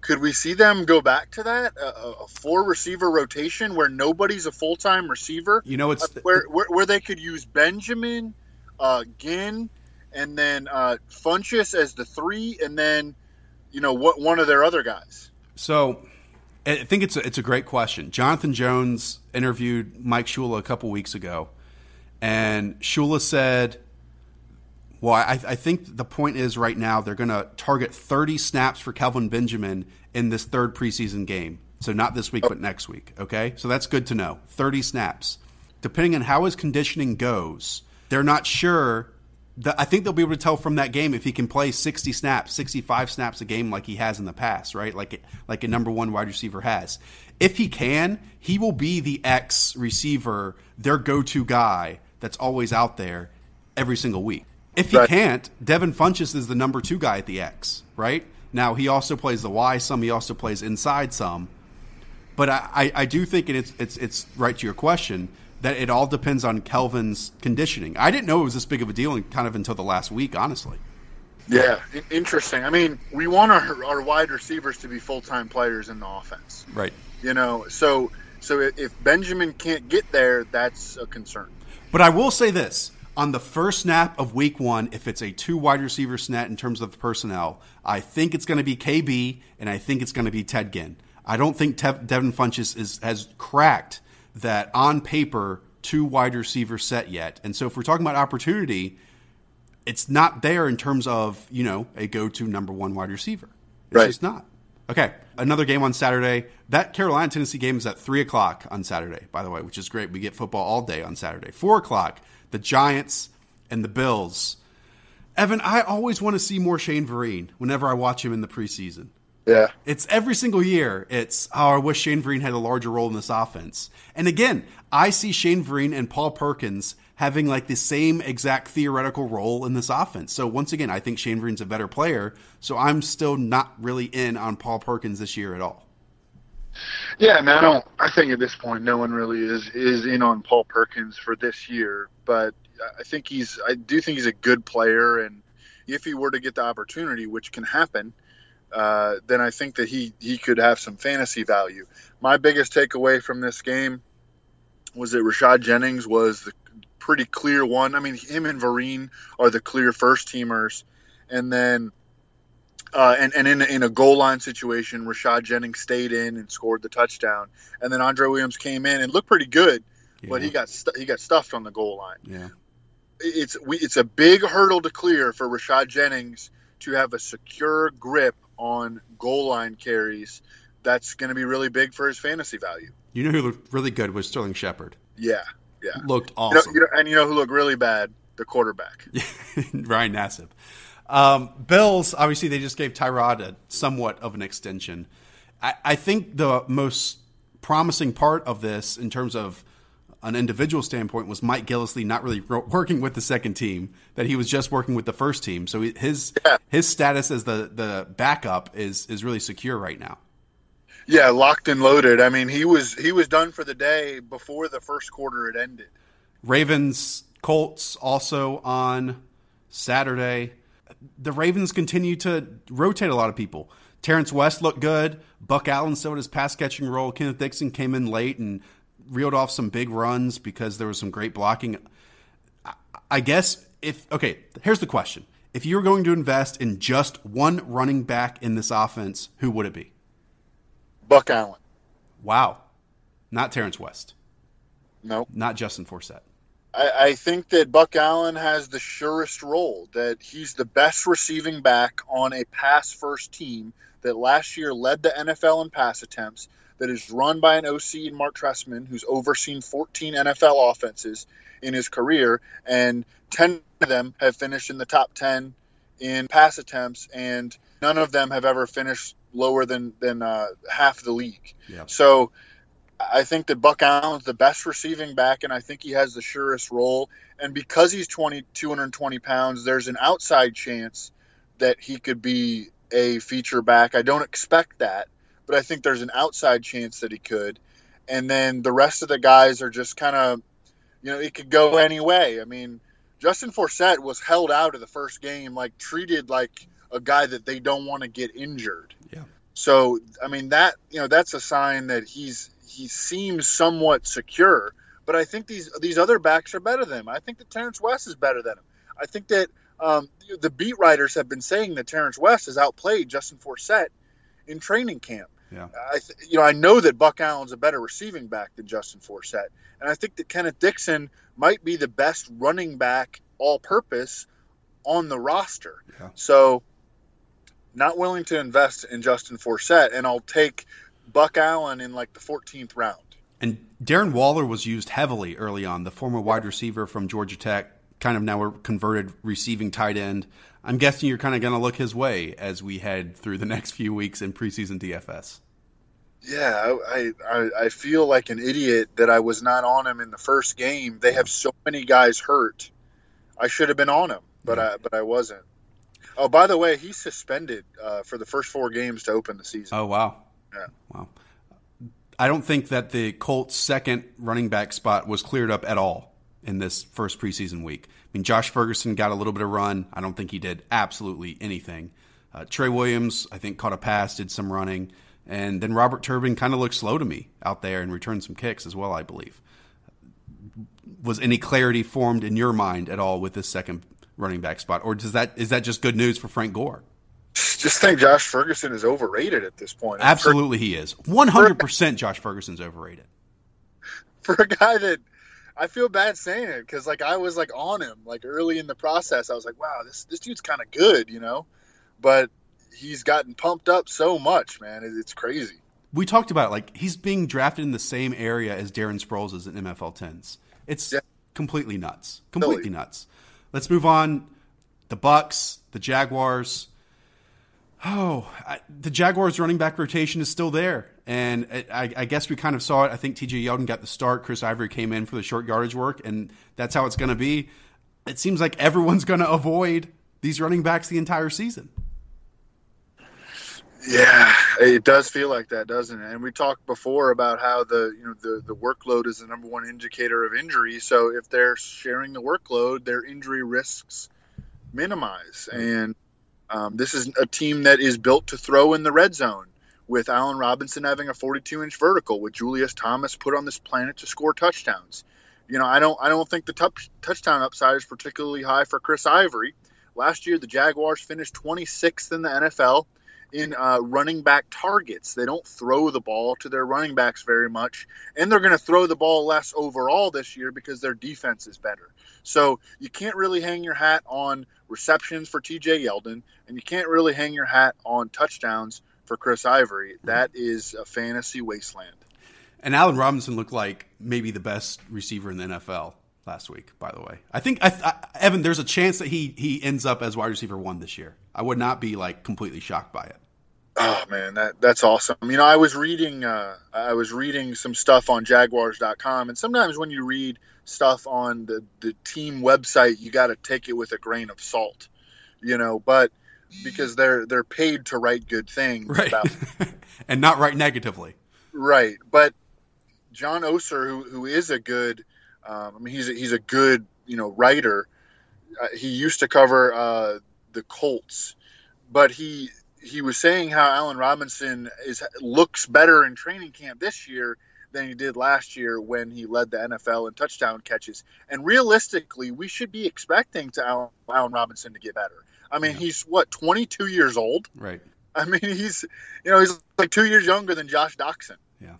could we see them go back to that a, a- a four receiver rotation where nobody's a full time receiver? You know, it's Uh, where, where where they could use Benjamin, uh, Ginn, and then uh, Funchess as the three, and then you know what one of their other guys. So, I think it's a, it's a great question. Jonathan Jones interviewed Mike Shula a couple weeks ago, and Shula said Well, I, I think the point is right now they're going to target 30 snaps for Kelvin Benjamin in this third preseason game. So not this week, but next week. Okay, so that's good to know. 30 snaps. Depending on how his conditioning goes, they're not sure. I think they'll be able to tell from that game if he can play 60 snaps, 65 snaps a game like he has in the past, right? Like like a number one wide receiver has. If he can, he will be the X receiver, their go-to guy that's always out there every single week. If he right. can't, Devin Funchess is the number two guy at the X, right? Now he also plays the Y some, he also plays inside some. But I, I, I do think, and it's it's it's right to your question, that it all depends on Kelvin's conditioning. I didn't know it was this big of a deal kind of until the last week, honestly. Yeah, interesting. I mean, we want our, our wide receivers to be full time players in the offense, right? You know, so so if Benjamin can't get there, that's a concern. But I will say this: on the first snap of week one, if it's a two wide receiver snap in terms of personnel, I think it's going to be KB and I think it's going to be Ted Ginn. I don't think Tev- Devin Funchess is, has cracked that on paper two wide receiver set yet. And so if we're talking about opportunity, it's not there in terms of, you know, a go to number one wide receiver. It's right. just not. Okay, another game on Saturday. That Carolina Tennessee game is at three o'clock on Saturday, by the way, which is great. We get football all day on Saturday. Four o'clock the Giants, and the Bills. Evan, I always want to see more Shane Vereen whenever I watch him in the preseason. Yeah. It's every single year. It's, oh, I wish Shane Vereen had a larger role in this offense. And again, I see Shane Vereen and Paul Perkins having like the same exact theoretical role in this offense. So once again, I think Shane Vereen's a better player. So I'm still not really in on Paul Perkins this year at all. Yeah, man. I don't. I think at this point, no one really is is in on Paul Perkins for this year. But I think he's. I do think he's a good player, and if he were to get the opportunity, which can happen, uh, then I think that he he could have some fantasy value. My biggest takeaway from this game was that Rashad Jennings was the pretty clear one. I mean, him and Vereen are the clear first teamers, and then uh, and and in, in a goal line situation, Rashad Jennings stayed in and scored the touchdown, and then Andre Williams came in and looked pretty good, yeah. but he got he got stuffed on the goal line. Yeah, it's we, it's a big hurdle to clear for Rashad Jennings to have a secure grip on goal line carries. That's going to be really big for his fantasy value. You know who looked really good was Sterling Shepard. Yeah, yeah, looked awesome. You know, you know, and you know who looked really bad? The quarterback, Ryan Nassib. Um, Bills, obviously, they just gave Tyrod a somewhat of an extension. I, I think the most promising part of this, in terms of an individual standpoint, was Mike Gillislee not really working with the second team; that he was just working with the first team. So his yeah. his status as the the backup is is really secure right now. Yeah, locked and loaded. I mean, he was he was done for the day before the first quarter had ended. Ravens Colts also on Saturday the Ravens continue to rotate a lot of people. Terrance West looked good. Buck Allen still had his pass catching role. Kenneth Dixon came in late and reeled off some big runs because there was some great blocking. I guess if okay, here's the question: If you were going to invest in just one running back in this offense, who would it be? Buck Allen. Wow, not Terrance West. No, nope. not Justin Forsett. I, I think that Buck Allen has the surest role, that he's the best receiving back on a pass first team that last year led the NFL in pass attempts, that is run by an OC in Marc Trestman, who's overseen 14 NFL offenses in his career, and 10 of them have finished in the top 10 in pass attempts, and none of them have ever finished lower than than uh, half the league. Yeah. So I think that Buck Allen's the best receiving back, and I think he has the surest role. And because he's 20, 220 pounds, there's an outside chance that he could be a feature back. I don't expect that, but I think there's an outside chance that he could. And then the rest of the guys are just kind of, you know, it could go any way. I mean, Justin Forsett was held out of the first game, like treated like a guy that they don't want to get injured. Yeah. So, I mean, that, you know, that's a sign that he's, he seems somewhat secure. But I think these these other backs are better than him. I think that Terrance West is better than him. I think that um, the beat writers have been saying that Terrance West has outplayed Justin Forsett in training camp. Yeah. I th- you know I know that Buck Allen's a better receiving back than Justin Forsett, and I think that Kenneth Dixon might be the best running back all-purpose on the roster. Yeah. So, not willing to invest in Justin Forsett, and I'll take Buck Allen in like the 14th round. And Darren Waller was used heavily early on, the former wide receiver from Georgia Tech, kind of now a converted receiving tight end. I'm guessing you're kind of going to look his way as we head through the next few weeks in preseason DFS. Yeah, I, I I feel like an idiot that I was not on him in the first game. They have so many guys hurt. I should have been on him, but I but I wasn't. Oh, by the way, he's suspended uh, for the first four games to open the season. Oh wow, Yeah. wow. I don't think that the Colts' second running back spot was cleared up at all in this first preseason week. I mean, Josh Ferguson got a little bit of run. I don't think he did absolutely anything. Uh, Trey Williams, I think, caught a pass, did some running. And then Robert Turbin kind of looked slow to me out there and returned some kicks as well, I believe. Was any clarity formed in your mind at all with this second running back spot? Or does that is that just good news for Frank Gore? Just think Josh Ferguson is overrated at this point. Absolutely, he is. 100% Josh Ferguson's overrated. For, for a guy that I feel bad saying it because like I was like on him like early in the process. I was like, wow, this this dude's kind of good, you know. But he's gotten pumped up so much, man. It, it's crazy. We talked about it, like he's being drafted in the same area as Darren Sproles is in MFL tens. It's Yeah. completely nuts. Completely Silly. nuts. Let's move on. The Bucs, the Jaguars. Oh, I, the Jaguars running back rotation is still there, and I, I guess we kind of saw it. I think T.J. Yeldon got the start. Chris Ivory came in for the short yardage work, and that's how it's going to be. It seems like everyone's going to avoid these running backs the entire season. Yeah, it does feel like that, doesn't it? And we talked before about how the you know the the workload is the number one indicator of injury. So if they're sharing the workload, their injury risks minimize. And um, this is a team that is built to throw in the red zone. With Allen Robinson having a 42 inch vertical, with Julius Thomas put on this planet to score touchdowns. You know, I don't I don't think the touch, touchdown upside is particularly high for Chris Ivory. Last year, the Jaguars finished 26th in the NFL in uh, running back targets. They don't throw the ball to their running backs very much, and they're going to throw the ball less overall this year because their defense is better. So you can't really hang your hat on receptions for TJ Yeldon, and you can't really hang your hat on touchdowns for Chris Ivory. That is a fantasy wasteland. And Allen Robinson looked like maybe the best receiver in the NFL last week. By the way, I think I, I, Evan, there's a chance that he he ends up as wide receiver one this year. I would not be like completely shocked by it. Oh man, that that's awesome. You know, I was reading uh, I was reading some stuff on Jaguars.com, and sometimes when you read stuff on the the team website, you got to take it with a grain of salt. You know, but because they're they're paid to write good things Right, about and not write negatively. right, but John Oehser, who who is a good, um, I mean, he's a, he's a good you know writer. Uh, he used to cover uh, the Colts, but he he was saying how Allen Robinson is looks better in training camp this year than he did last year when he led the NFL in touchdown catches. And realistically, we should be expecting to Allen, Allen Robinson to get better. I mean, Yeah. he's what 22 years old. Right. I mean, he's you know he's like two years younger than Josh Doctson. Yeah,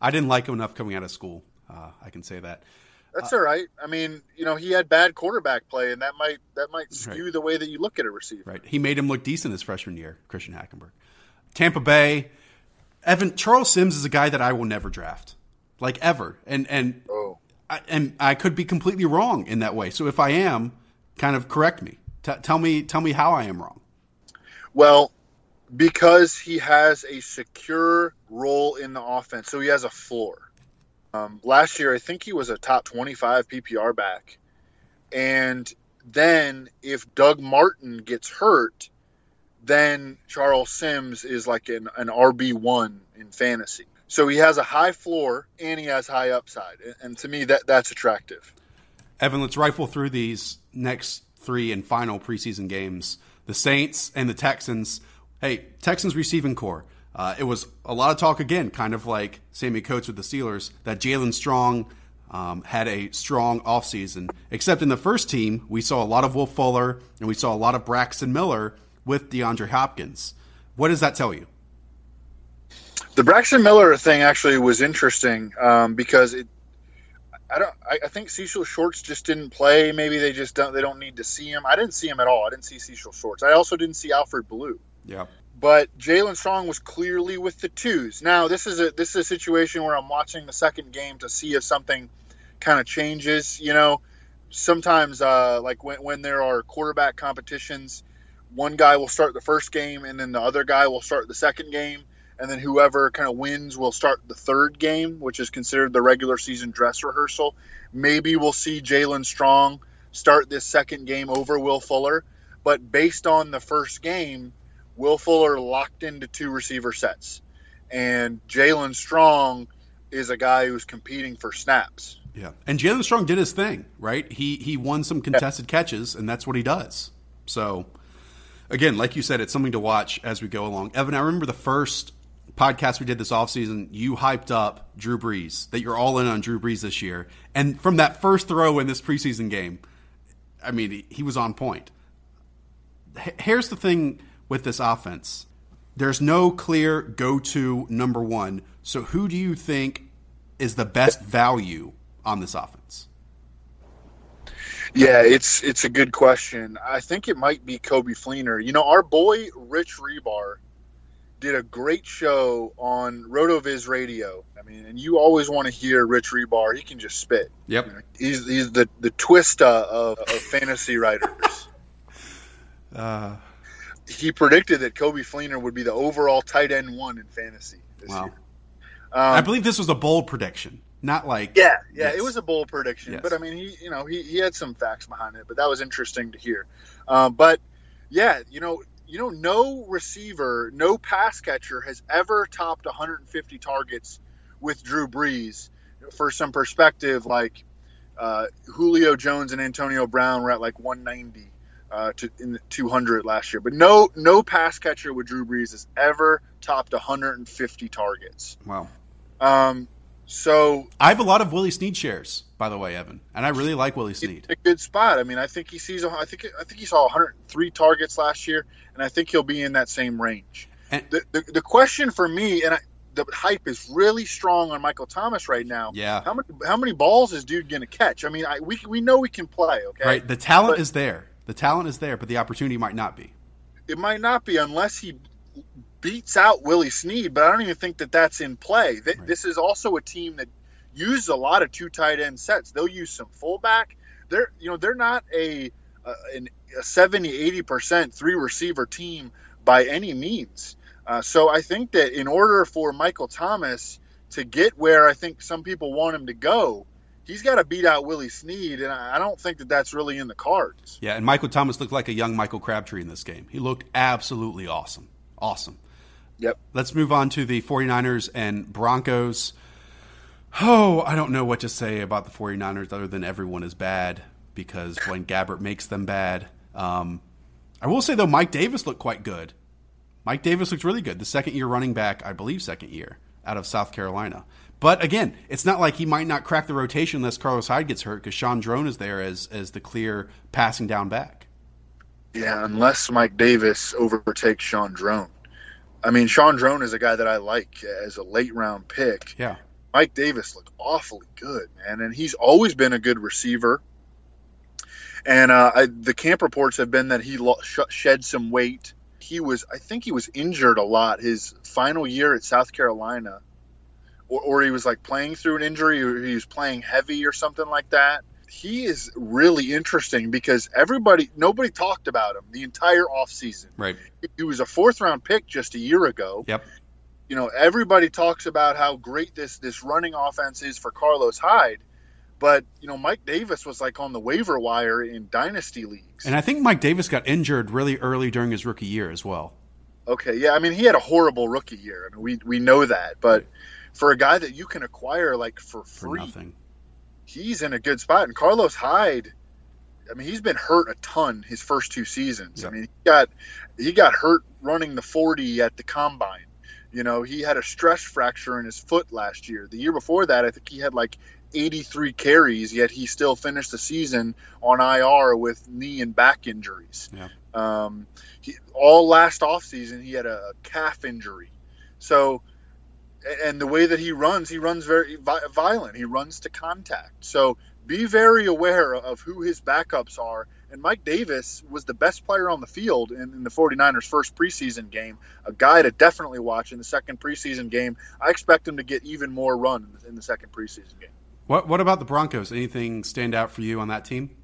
I didn't like him enough coming out of school. Uh, I can say that. That's all right. I mean, you know, he had bad quarterback play, and that might that might Right. skew the way that you look at a receiver. Right. He made him look decent his freshman year, Christian Hackenberg. Tampa Bay, Evan Charles Sims is a guy that I will never draft, like ever, and and Oh, I, and I could be completely wrong in that way. So if I am, kind of correct me. T- tell me tell me how I am wrong. well, because he has a secure role in the offense, so he has a floor. Um, last year, I think he was a top 25 PPR back, and then if Doug Martin gets hurt, then Charles Sims is like an, an RB one in fantasy. So he has a high floor and he has high upside, and, and to me that that's attractive. Evan, let's rifle through these next three and final preseason games. The Saints and the Texans. Hey, Texans receiving core. Uh, it was a lot of talk again, kind of like Sammie Coates with the Steelers, that Jaelen Strong um, had a strong offseason. Except in the first team, we saw a lot of Wolf Fuller and we saw a lot of Braxton Miller with DeAndre Hopkins. What does that tell you? The Braxton Miller thing actually was interesting um, because it, I don't. I, I, think Cecil Shorts just didn't play. Maybe they just don't. They don't need to see him. I didn't see him at all. I didn't see Cecil Shorts. I also didn't see Alfred Blue. Yeah. But Jaelen Strong was clearly with the twos. Now this is a this is a situation where I'm watching the second game to see if something kind of changes. You know, sometimes uh, like when when there are quarterback competitions, one guy will start the first game and then the other guy will start the second game and then whoever kind of wins will start the third game, which is considered the regular season dress rehearsal. Maybe we'll see Jaelen Strong start this second game over Will Fuller, but based on the first game, Will Fuller locked into two receiver sets, and Jaelen Strong is a guy who's competing for snaps. Yeah, and Jaelen Strong did his thing, right? He he won some contested yeah. catches, and that's what he does. So, again, like you said, it's something to watch as we go along. Evan, I remember the first podcast we did this offseason, you hyped up Drew Brees, that you're all in on Drew Brees this year. And from that first throw in this preseason game, I mean, he was on point. Here's the thing with this offense there's no clear go to number one. So who do you think is the best value on this offense? Yeah, it's it's a good question. I think it might be Coby Fleener. You know, our boy Rich Hribar did a great show on Rotoviz Radio. I mean, and you always want to hear Rich Hribar. He can just spit. Yep. You know, he's he's the the twista of, of fantasy writers. uh, he predicted that Coby Fleener would be the overall tight end one in fantasy this wow. year. Um, I believe this was a bold prediction, not like yeah, yeah, yes. it was a bold prediction. Yes. But I mean, he you know he, he had some facts behind it, but that was interesting to hear. Um, but yeah, you know, you know, no receiver, no pass catcher has ever topped 150 targets with Drew Brees. For some perspective, like uh, Julio Jones and Antonio Brown were at like 190 uh, to in the 200 last year, but no no pass catcher with Drew Brees has ever topped 150 targets. Wow. Um, so I have a lot of Willie Snead shares, by the way, Evan, and I really like Willie Snead. a good spot. I mean, I think he sees. I think I think he saw 103 targets last year, and I think he'll be in that same range. And, the, the, the question for me, and I, the hype is really strong on Michael Thomas right now. Yeah. How many how many balls is dude going to catch? I mean, I, we we know we can play. Okay. Right. The talent but, is there. The talent is there, but the opportunity might not be. It might not be unless he beats out Willie Snead, but I don't even think that that's in play. Right. This is also a team that uses a lot of two tight end sets. They'll use some fullback. They're you know they're not a a, a 70 80% three receiver team by any means. Uh, so I think that in order for Michael Thomas to get where I think some people want him to go, he's got to beat out Willie Snead, and I don't think that that's really in the cards. Yeah, and Michael Thomas looked like a young Michael Crabtree in this game. He looked absolutely awesome. Awesome. Yep. Let's move on to the 49ers and Broncos. Oh, I don't know what to say about the 49ers other than everyone is bad because Blaine Gabbert makes them bad. Um, I will say, though, Mike Davis looked quite good. Mike Davis looked really good. The second year running back, I believe, second year out of South Carolina. But again, it's not like he might not crack the rotation unless Carlos Hyde gets hurt because Shaun Draughn is there as, as the clear passing down back. Yeah, unless Mike Davis overtakes Shaun Draughn. I mean, Shaun Draughn is a guy that I like as a late round pick. Yeah. Mike Davis looked awfully good, man, and he's always been a good receiver. And uh, I, the camp reports have been that he lo- sh- shed some weight. He was, I think, he was injured a lot his final year at South Carolina, or, or he was like playing through an injury, or he was playing heavy or something like that he is really interesting because everybody nobody talked about him the entire offseason. Right. He was a fourth round pick just a year ago. Yep. You know, everybody talks about how great this this running offense is for Carlos Hyde. But, you know, Mike Davis was like on the waiver wire in dynasty leagues. And I think Mike Davis got injured really early during his rookie year as well. Okay, yeah, I mean he had a horrible rookie year. I mean, we we know that, but for a guy that you can acquire like for free, for he's in a good spot. And Carlos Hyde, I mean, he's been hurt a ton his first two seasons. I mean, he got he got hurt running the 40 at the combine. You know, he had a stress fracture in his foot last year. The year before that, I think he had like 83 carries, yet he still finished the season on IR with knee and back injuries. Yeah. Um, he, all last offseason, he had a calf injury. So and the way that he runs, he runs very violent. He runs to contact. So be very aware of who his backups are. And Mike Davis was the best player on the field in, in, the 49ers' first preseason game, a guy to definitely watch in the second preseason game. I expect him to get even more run in the, second preseason game. What What about the Broncos? Anything stand out for you on that team?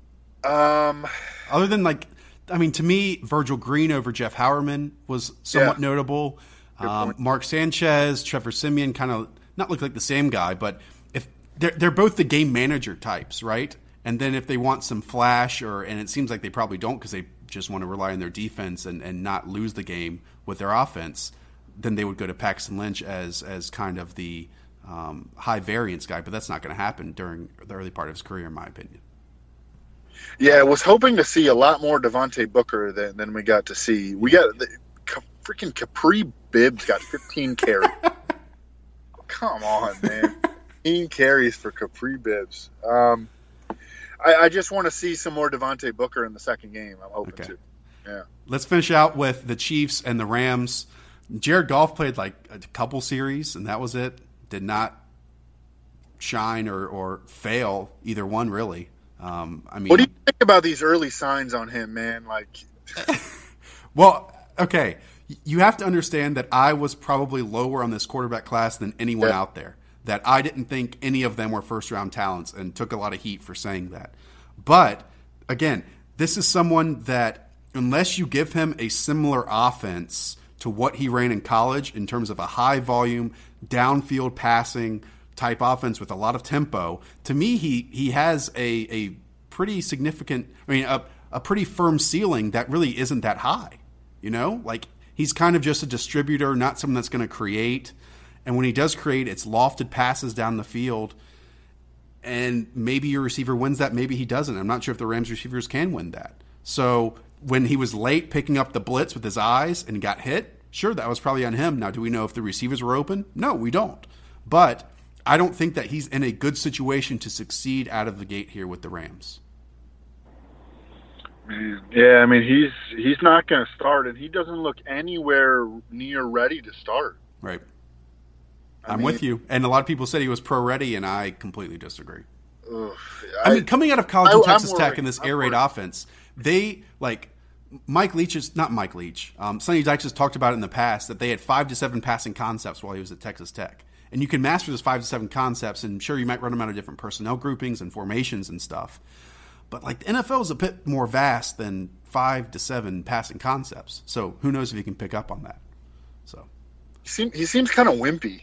Um, other than like, I mean, to me, Virgil Green over Jeff Heuerman was somewhat yeah. notable. Um, Mark Sanchez, Trevor Siemian, kind of not look like the same guy, but they're they're both the game manager types, right? And then if they want some flash, or and it seems like they probably don't because they just want to rely on their defense and, and not lose the game with their offense, then they would go to Paxton Lynch as as kind of the um, high variance guy. But that's not going to happen during the early part of his career, in my opinion. Yeah, I was hoping to see a lot more Devontae Booker than, than we got to see. We got the freaking Kapri Bibbs got 15 carries. Come on, man. 15 carries for Kapri Bibbs. Um, I, I, just want to see some more Devontae Booker in the second game. I'm hoping okay. to. Yeah. Let's finish out with the Chiefs and the Rams. Jared Goff played like a couple series, and that was it. Did not shine or, or fail either one really. Um, I mean, what do you think about these early signs on him, man? Like, well, okay, you have to understand that I was probably lower on this quarterback class than anyone yeah. out there that I didn't think any of them were first round talents and took a lot of heat for saying that. But again, this is someone that, unless you give him a similar offense to what he ran in college in terms of a high volume, downfield passing type offense with a lot of tempo, to me, he, he has a, a pretty significant, I mean, a, a pretty firm ceiling that really isn't that high. You know, like he's kind of just a distributor, not someone that's going to create. And when he does create, it's lofted passes down the field. And maybe your receiver wins that, maybe he doesn't. I'm not sure if the Rams receivers can win that. So when he was late picking up the blitz with his eyes and got hit, sure, that was probably on him. Now, do we know if the receivers were open? No, we don't. But I don't think that he's in a good situation to succeed out of the gate here with the Rams. Yeah, I mean he's he's not going to start, and he doesn't look anywhere near ready to start. Right. I am with you. And a lot of people said he was pro ready, and I completely disagree. Ugh, I, I, mean, coming out of college I, in Texas Tech in this air raid offense, they like Mike Leach is not Mike Leach. Um, Sonny Dykes has talked about it in the past that they had five to seven passing concepts while he was at Texas Tech, and you can master those five to seven concepts. And sure, you might run them out of different personnel groupings and formations and stuff, but like the NFL is a bit more vast than five to seven passing concepts. So who knows if he can pick up on that? So he seems, he seems kind of wimpy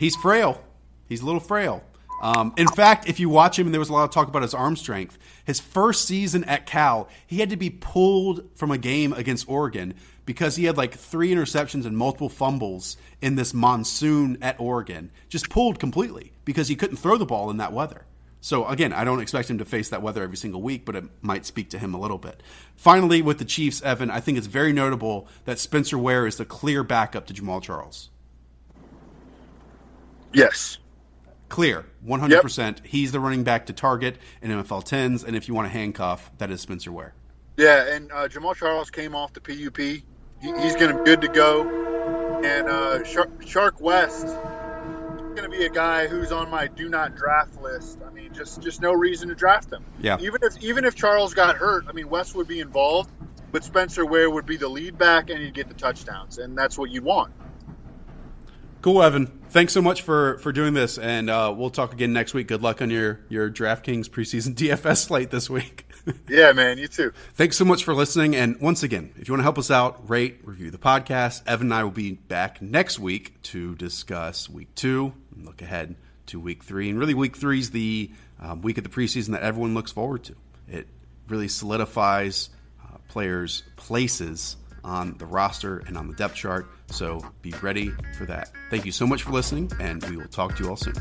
he's frail. He's a little frail. Um, in fact, if you watch him, and there was a lot of talk about his arm strength. His first season at Cal, he had to be pulled from a game against Oregon because he had like three interceptions and multiple fumbles in this monsoon at Oregon. Just pulled completely because he couldn't throw the ball in that weather. So again, I don't expect him to face that weather every single week, but it might speak to him a little bit. Finally, with the Chiefs, Evan, I think it's very notable that Spencer Ware is the clear backup to Jamaal Charles. Yes. Clear, 100%. Yep. He's the running back to target in MFL 10s, and if you want to handcuff, that is Spencer Ware. Yeah, and uh, Jamaal Charles came off the PUP. He, he's going to be good to go. And uh, Shark, Chark West going to be a guy who's on my do not draft list. I mean, just just no reason to draft him. Yeah. Even if even if Charles got hurt, I mean, West would be involved, but Spencer Ware would be the lead back, and he'd get the touchdowns, and that's what you want. Cool, Evan. Thanks so much for for doing this, and uh, we'll talk again next week. Good luck on your your DraftKings preseason DFS slate this week. yeah, man. You too. Thanks so much for listening. And once again, if you want to help us out, rate, review the podcast. Evan and I will be back next week to discuss week two and look ahead to week three. And really, week three is the um, week of the preseason that everyone looks forward to. It really solidifies uh, players' places on the roster and on the depth chart. So be ready for that. Thank you so much for listening, and we will talk to you all soon.